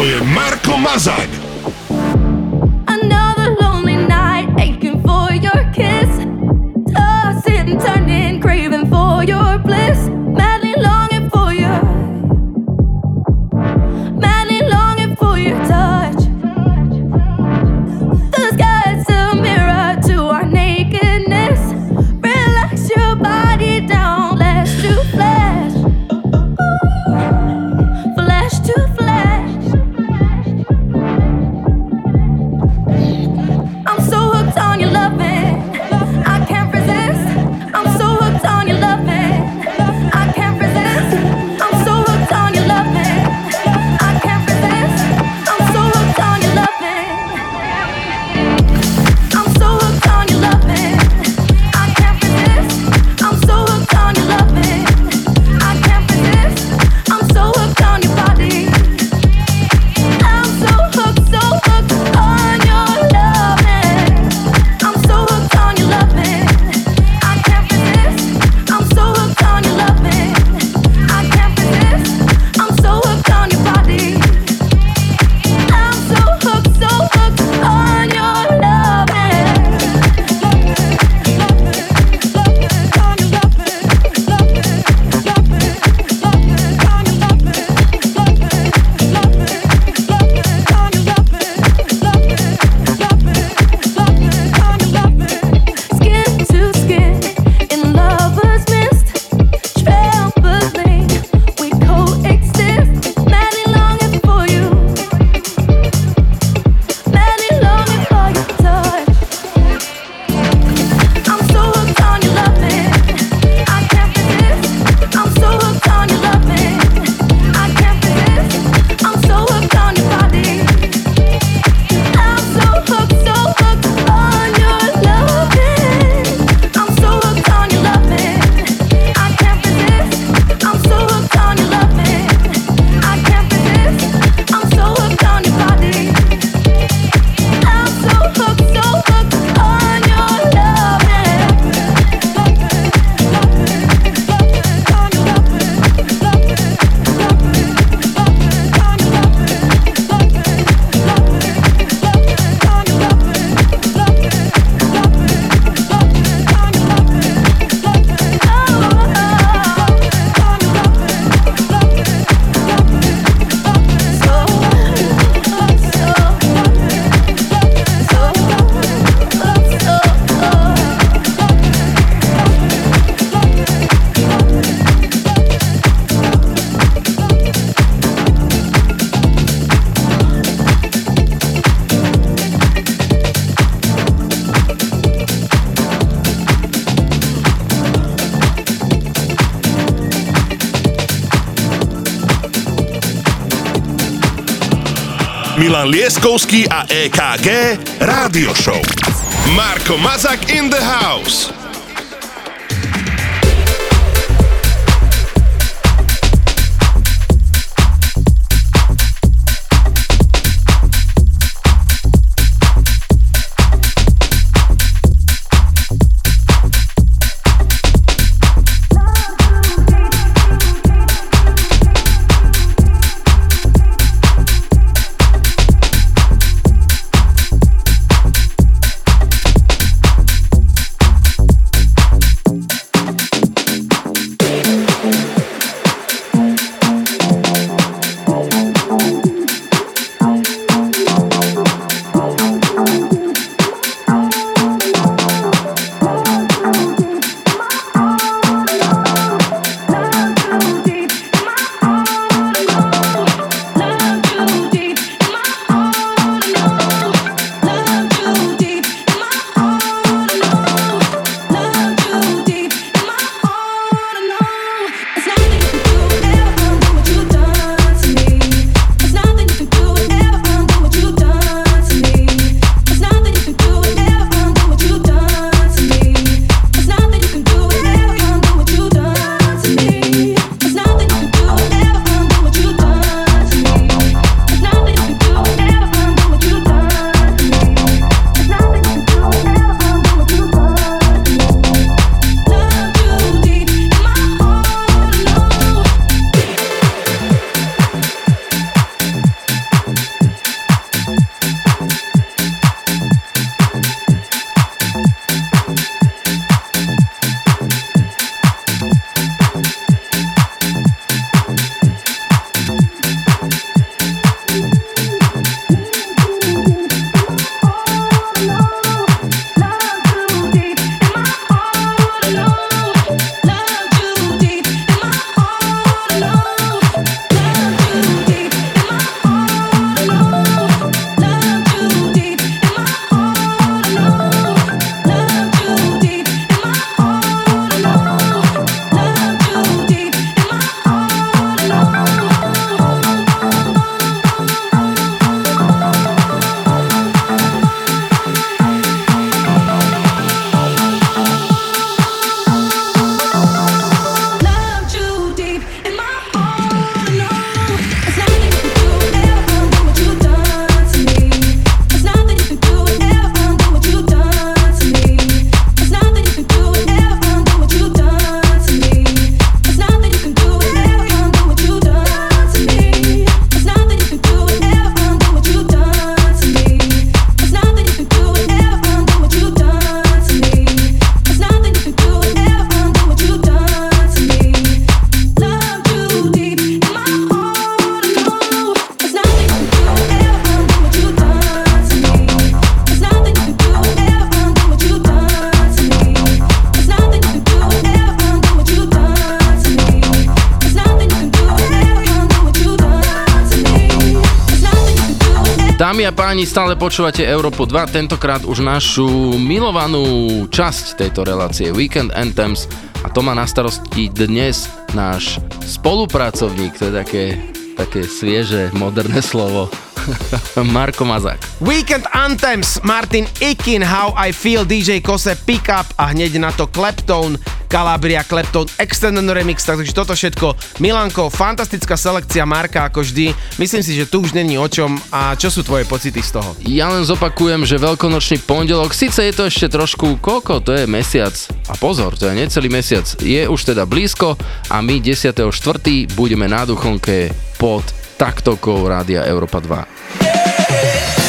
to je Marko Mazák. Milan Lieskovský a EKG Rádio Show. Marko Mazak in the house. Stále počúvate Európu 2, tentokrát už našu milovanú časť tejto relácie Weekend Anthems a to má na starosti dnes náš spolupracovník, to je také, také svieže, moderné slovo, Marko Mazák. Weekend Anthems, Martin Ikin, How I Feel, DJ Kose, Pick Up a hneď na to Kleptone, Calabria, Kleptone, Extended Remix, takže toto všetko. Milanko, fantastická selekcia Marka ako vždy. Myslím si, že tu už není o čom a čo sú tvoje pocity z toho? Ja len zopakujem, že veľkonočný pondelok, síce je to ešte trošku koľko, to je mesiac. A pozor, to je necelý mesiac. Je už teda blízko a my 10.4. budeme na Duchonke pod taktokou Rádia Európa 2. This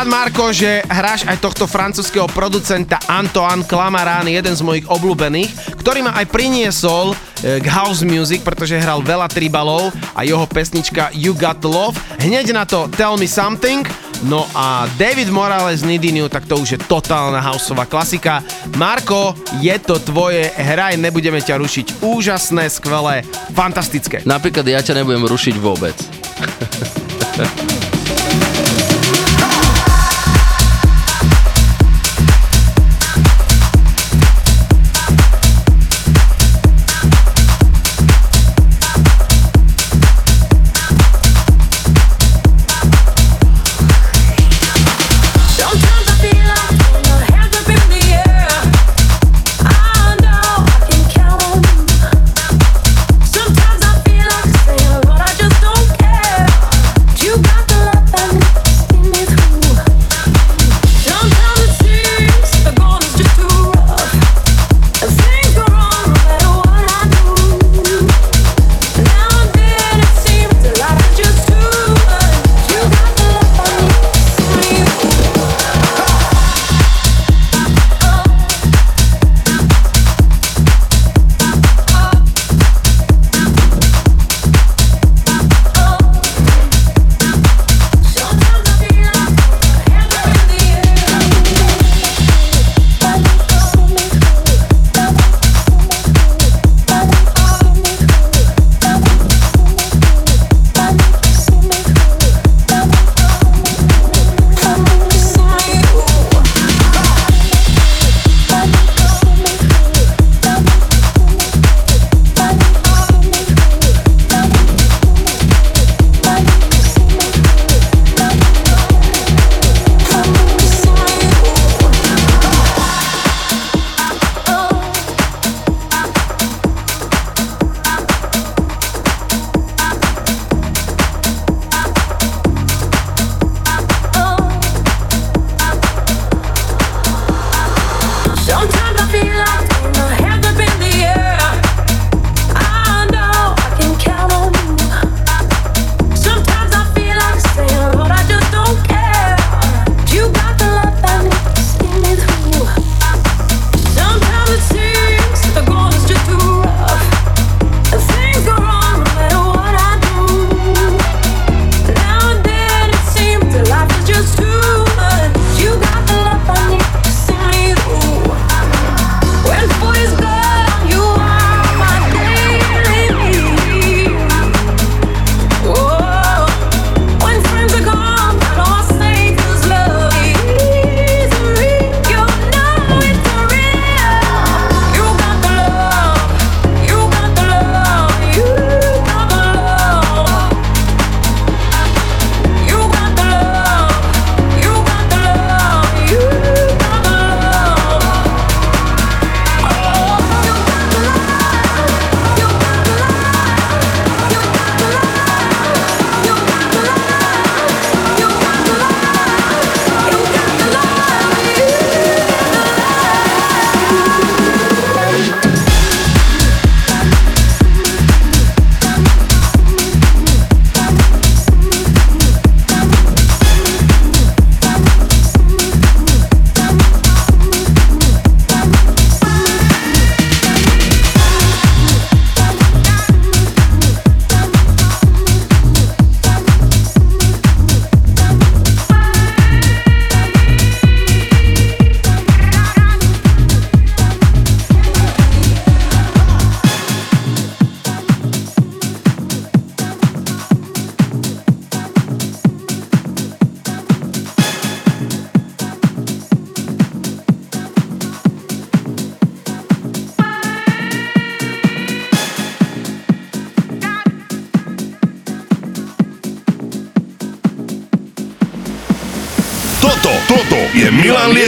rád, Marko, že hráš aj tohto francúzského producenta Antoine Clamaran, jeden z mojich obľúbených, ktorý ma aj priniesol e, k house music, pretože hral veľa tribalov a jeho pesnička You Got Love. Hneď na to Tell Me Something. No a David Morales Nidiniu, tak to už je totálna houseová klasika. Marko, je to tvoje, hraj, nebudeme ťa rušiť. Úžasné, skvelé, fantastické. Napríklad ja ťa nebudem rušiť vôbec.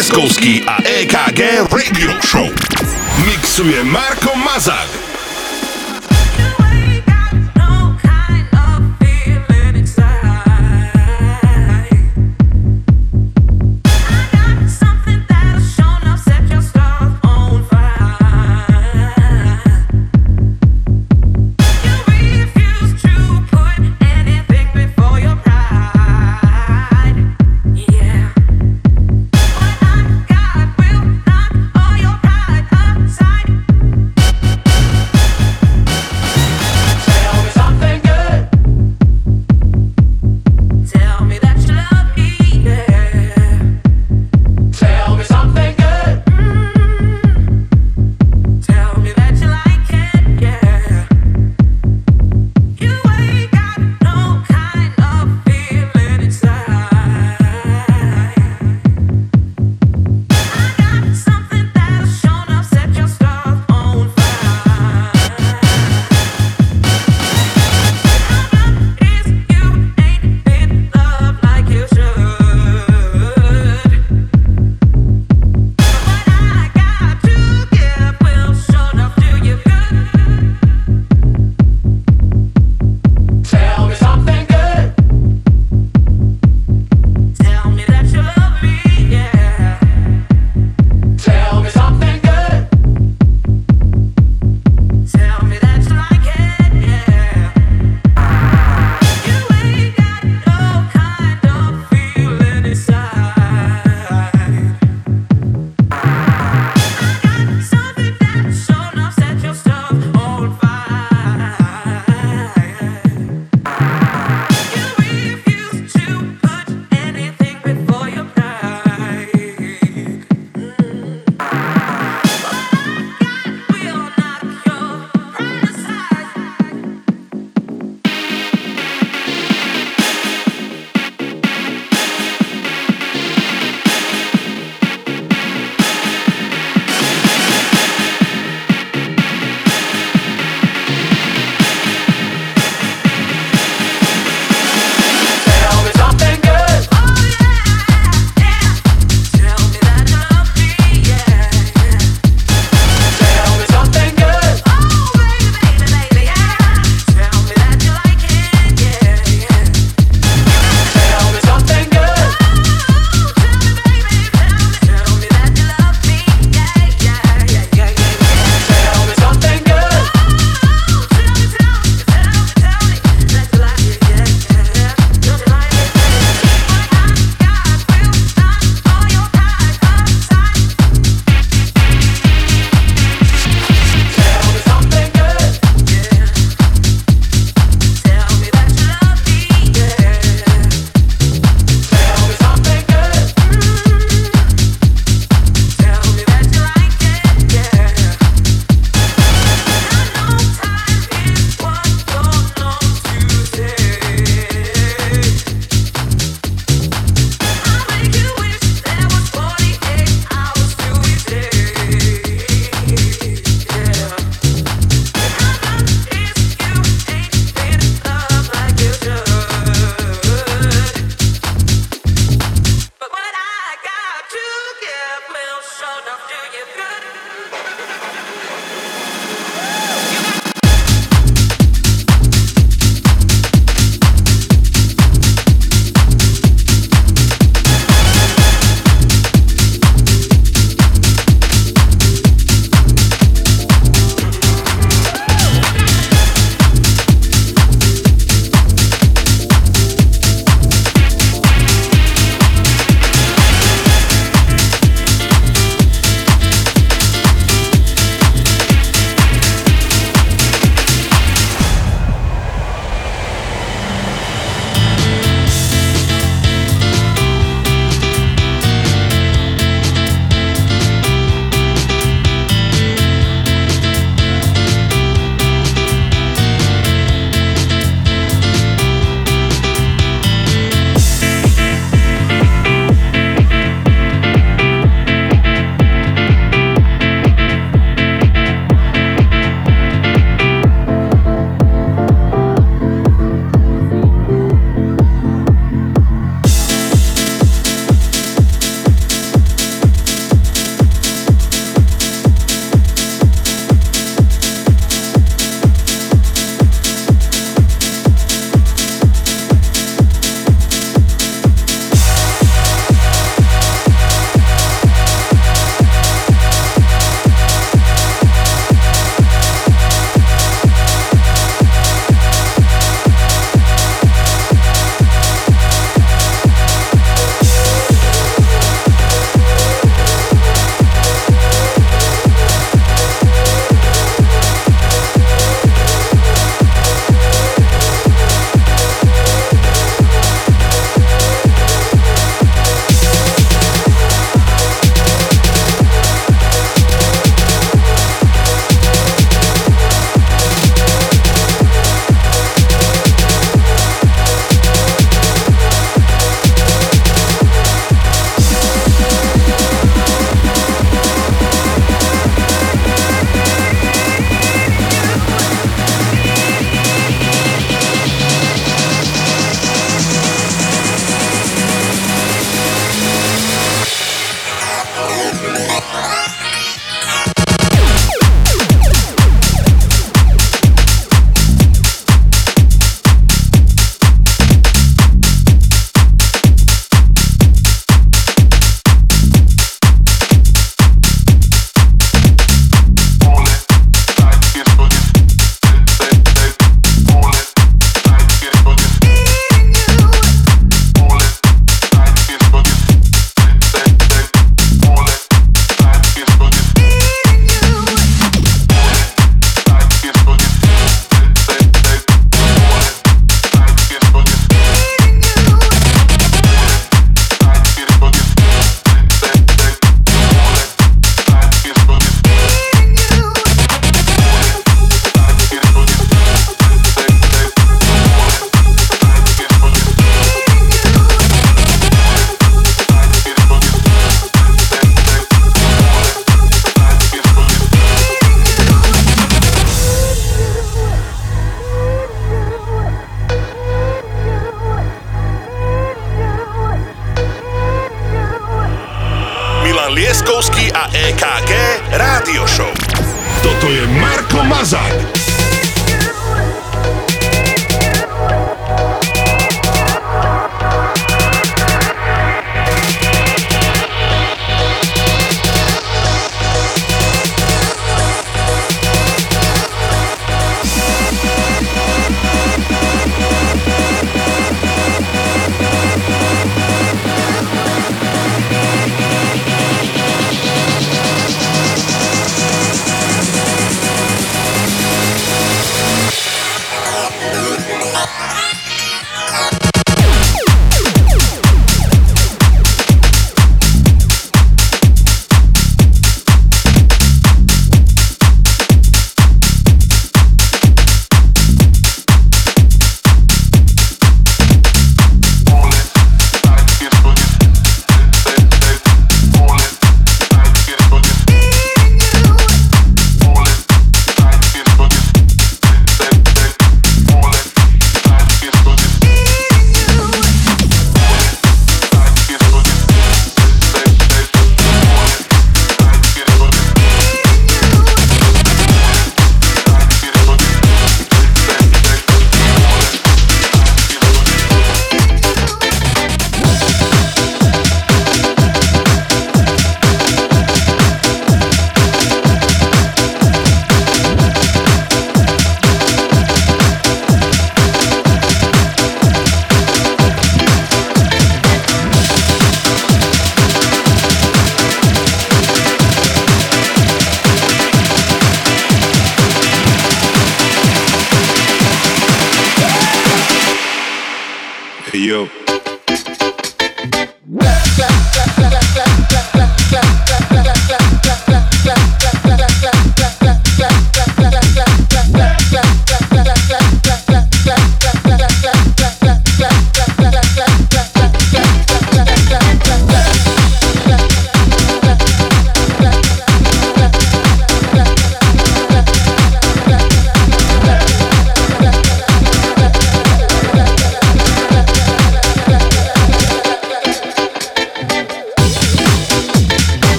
Lieskovský a EKG Radio Show. Mixuje Marko Mazak.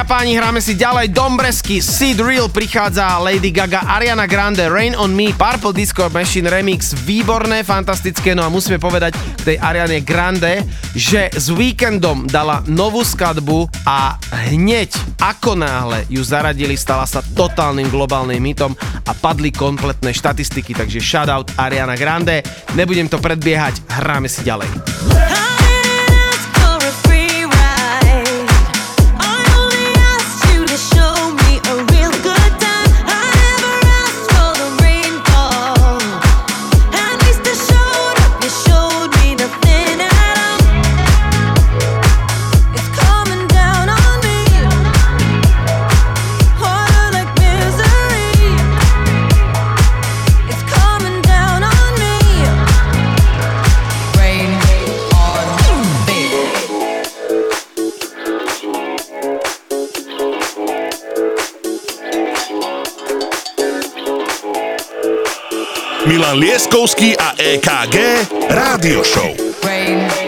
A páni, hráme si ďalej. Dombresky, Sid Real prichádza Lady Gaga, Ariana Grande, Rain on Me, Purple Disco Machine Remix, výborné, fantastické, no a musíme povedať tej Ariane Grande, že s Weekendom dala novú skladbu a hneď ako náhle ju zaradili, stala sa totálnym globálnym hitom a padli kompletné štatistiky, takže shoutout Ariana Grande, nebudem to predbiehať, hráme si ďalej. Milan Lieskovský a EKG Rádio Show. Oh,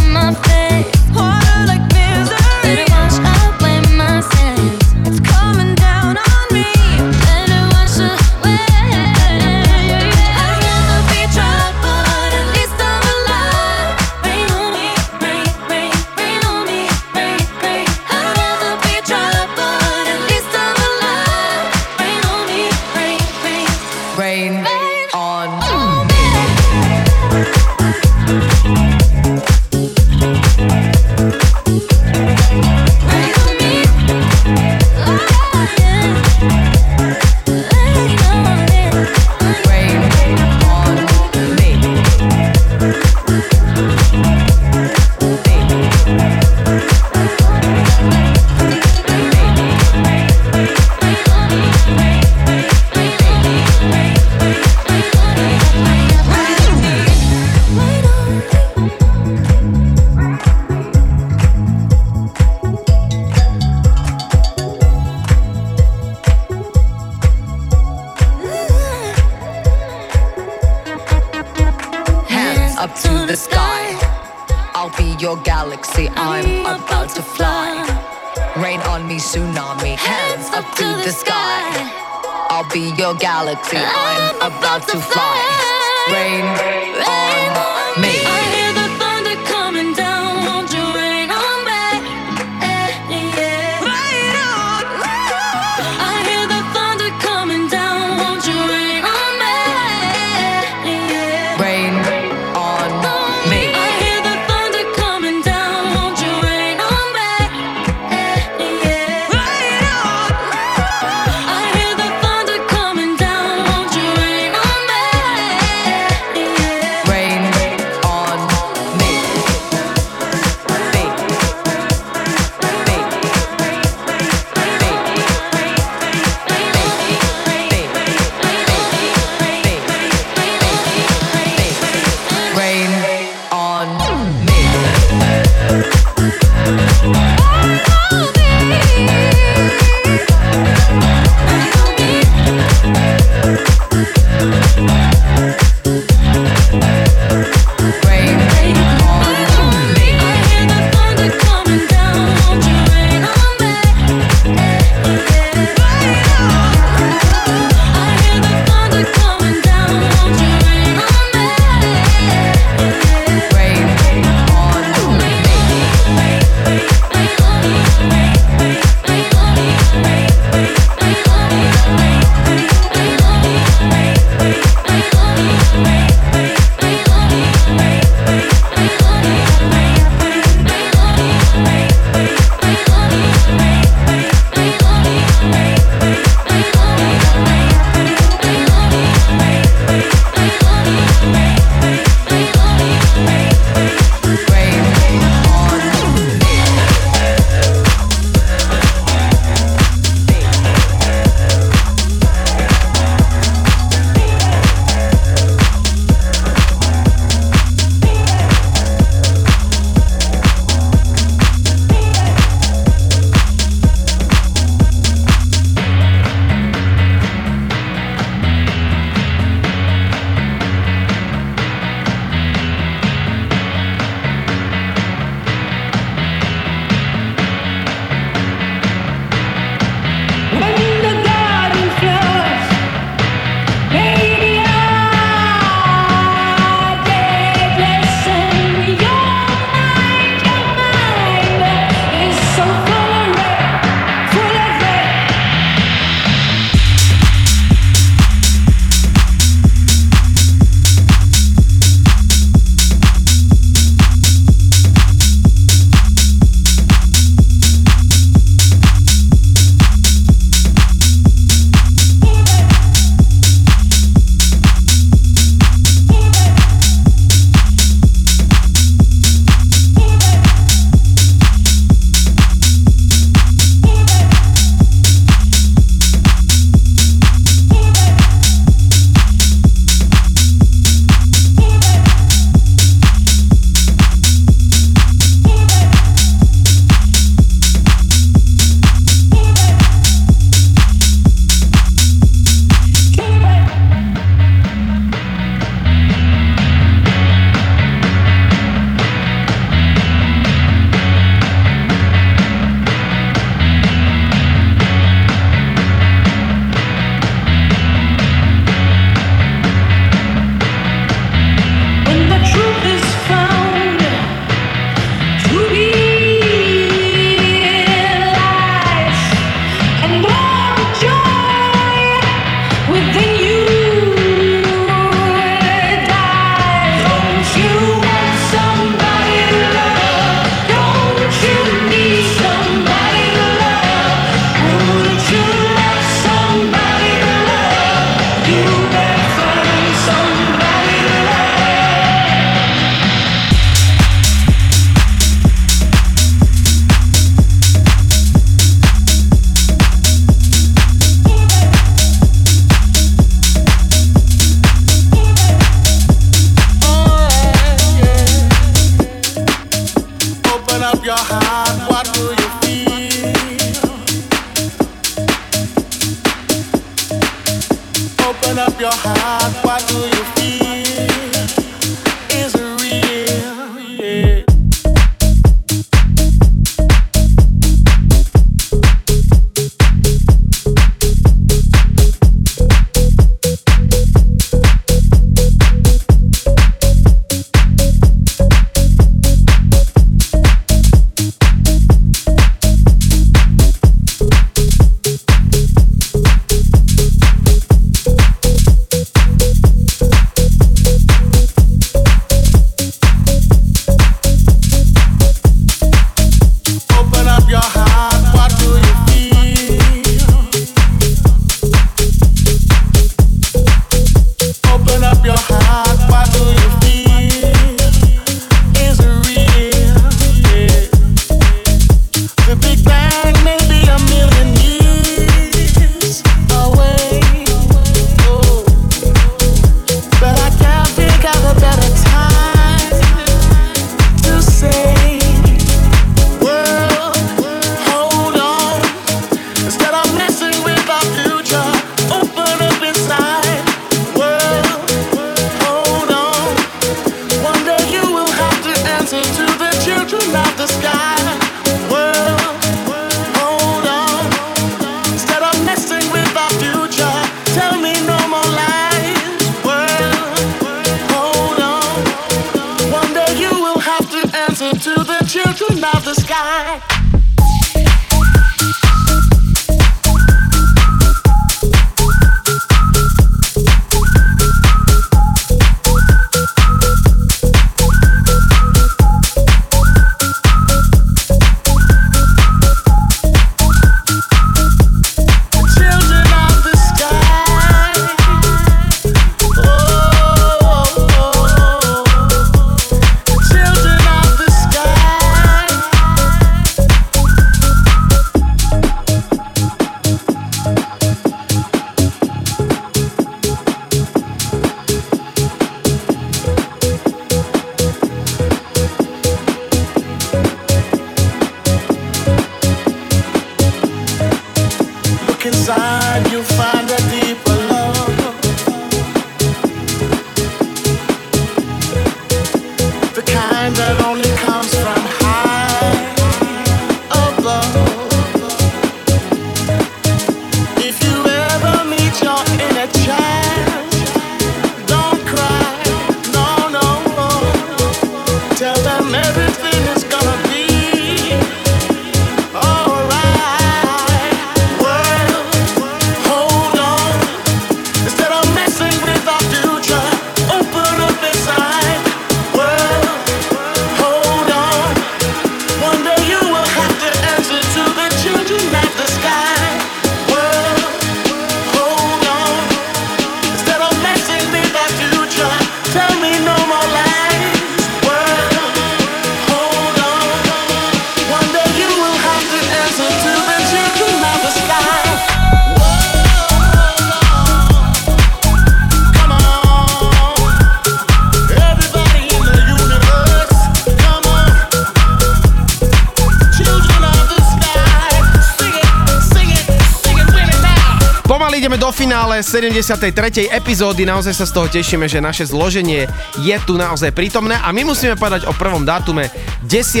finále 73. epizódy, naozaj sa z toho tešíme, že naše zloženie je tu naozaj prítomné a my musíme povedať o prvom dátume 10.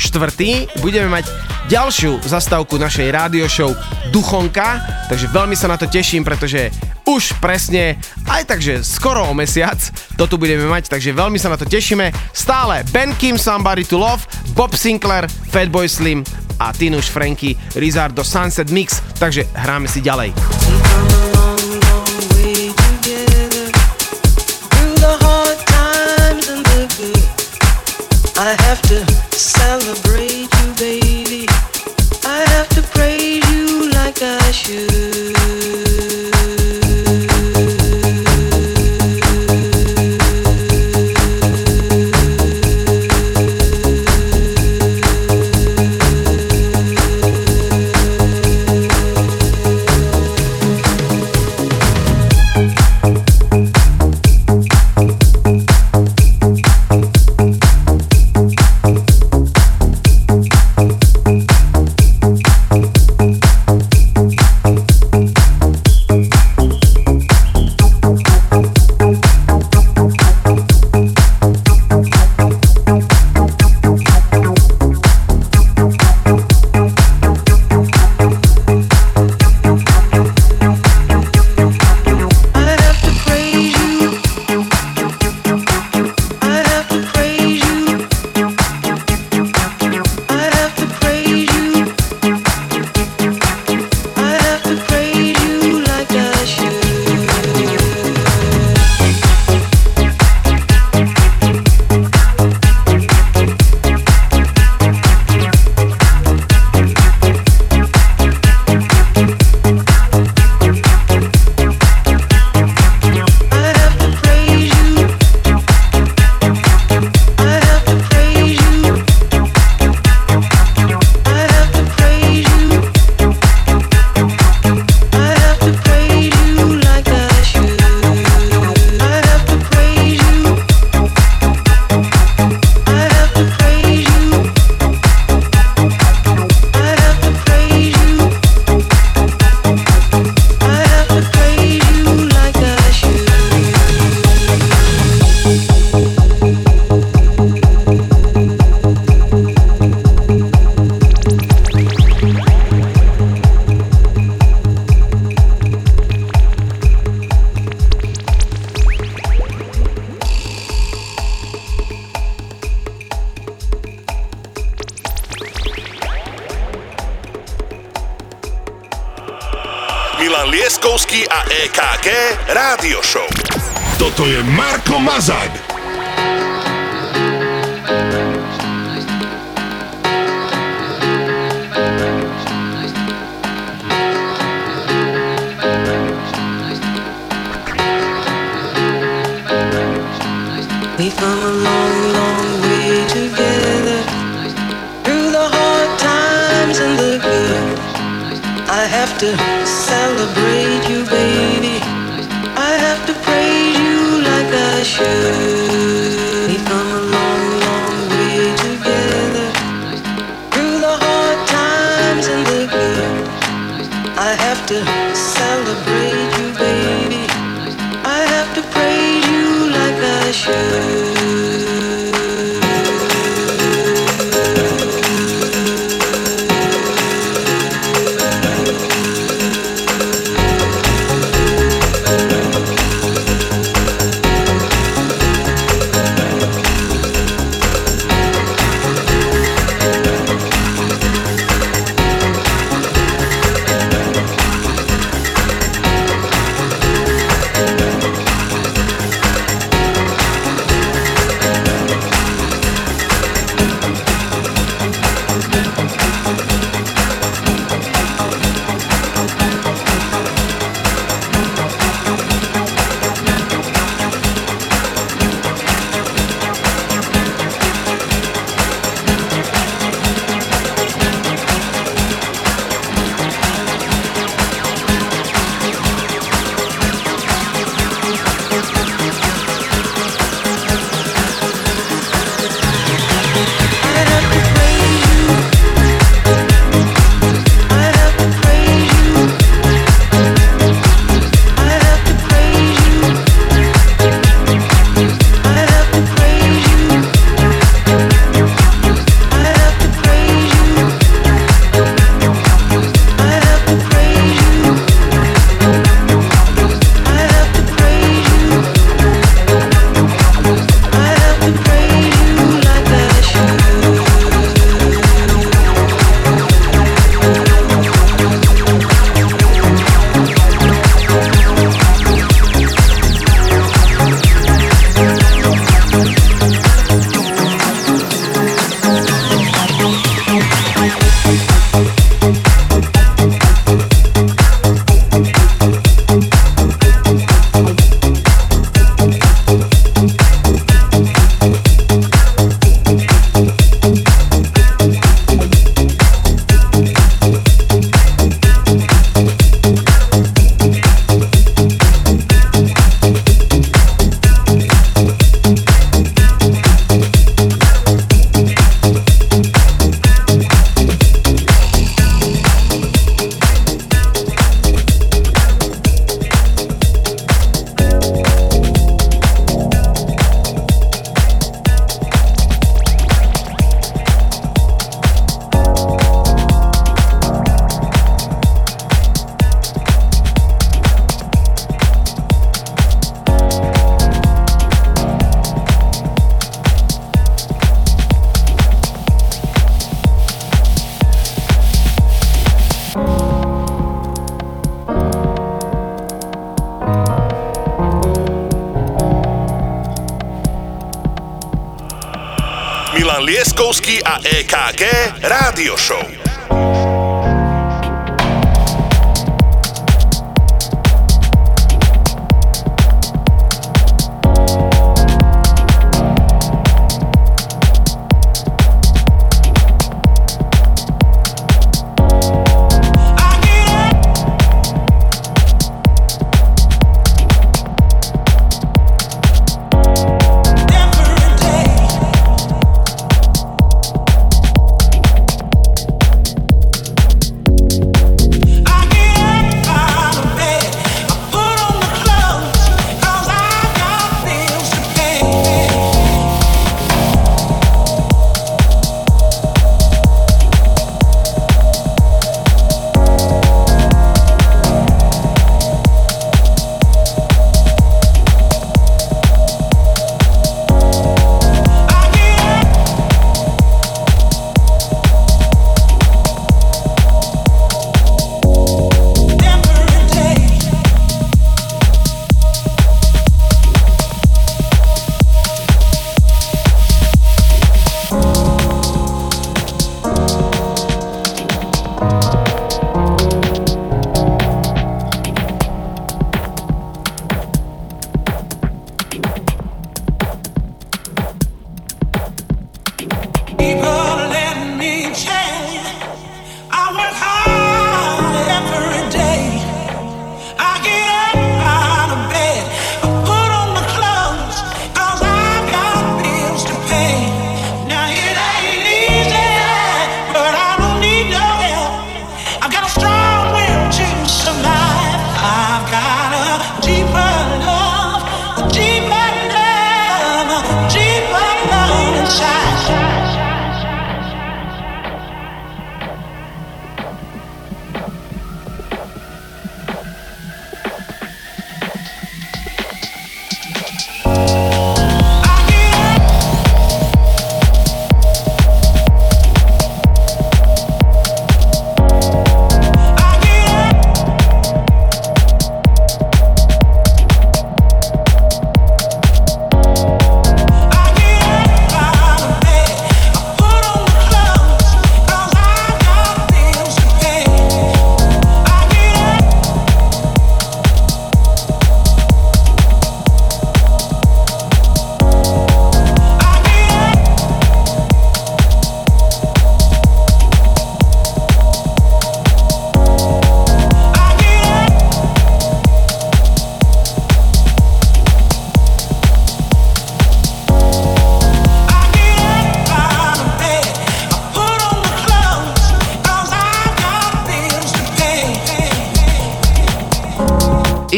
štvrtý. Budeme mať ďalšiu zastávku našej rádio show Duchonka, takže veľmi sa na to teším, pretože už presne, aj takže skoro o mesiac to tu budeme mať, takže veľmi sa na to tešíme. Stále Ben Kim, Somebody to Love, Bob Sinclair, Fatboy Slim a Tinuš Franky, Rizardo Sunset Mix, takže hráme si ďalej. I have to celebrate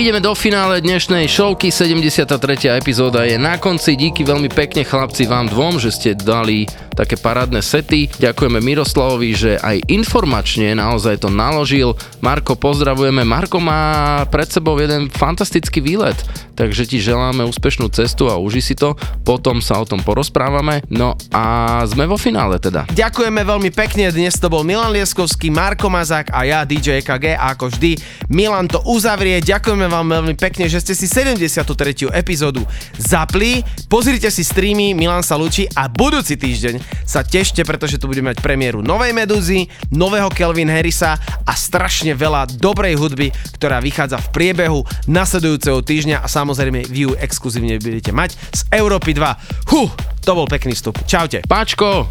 Ideme do finále dnešnej showky, 73. epizóda je na konci. Díky veľmi pekne chlapci vám dvom, že ste dali také parádne sety. Ďakujeme Miroslavovi, že aj informačne naozaj to naložil. Marko, pozdravujeme. Marko má pred sebou jeden fantastický výlet, takže ti želáme úspešnú cestu a uži si to. Potom sa o tom porozprávame. No a sme vo finále teda. Ďakujeme veľmi pekne, dnes to bol Milan Lieskovský, Marko Mazák a ja DJ EKG a ako vždy Milan to uzavrie. Ďakujeme vám veľmi pekne, že ste si 73. epizódu zapli. Pozrite si streamy, Milan sa lučí a budúci týždeň sa tešte, pretože tu budeme mať premiéru novej Medúzy, nového Kelvin Harrisa a strašne veľa dobrej hudby, ktorá vychádza v priebehu nasledujúceho týždňa a samozrejme vy ju exkluzívne budete mať z Európy 2. Huh, to bol pekný vstup. Čaute. Páčko,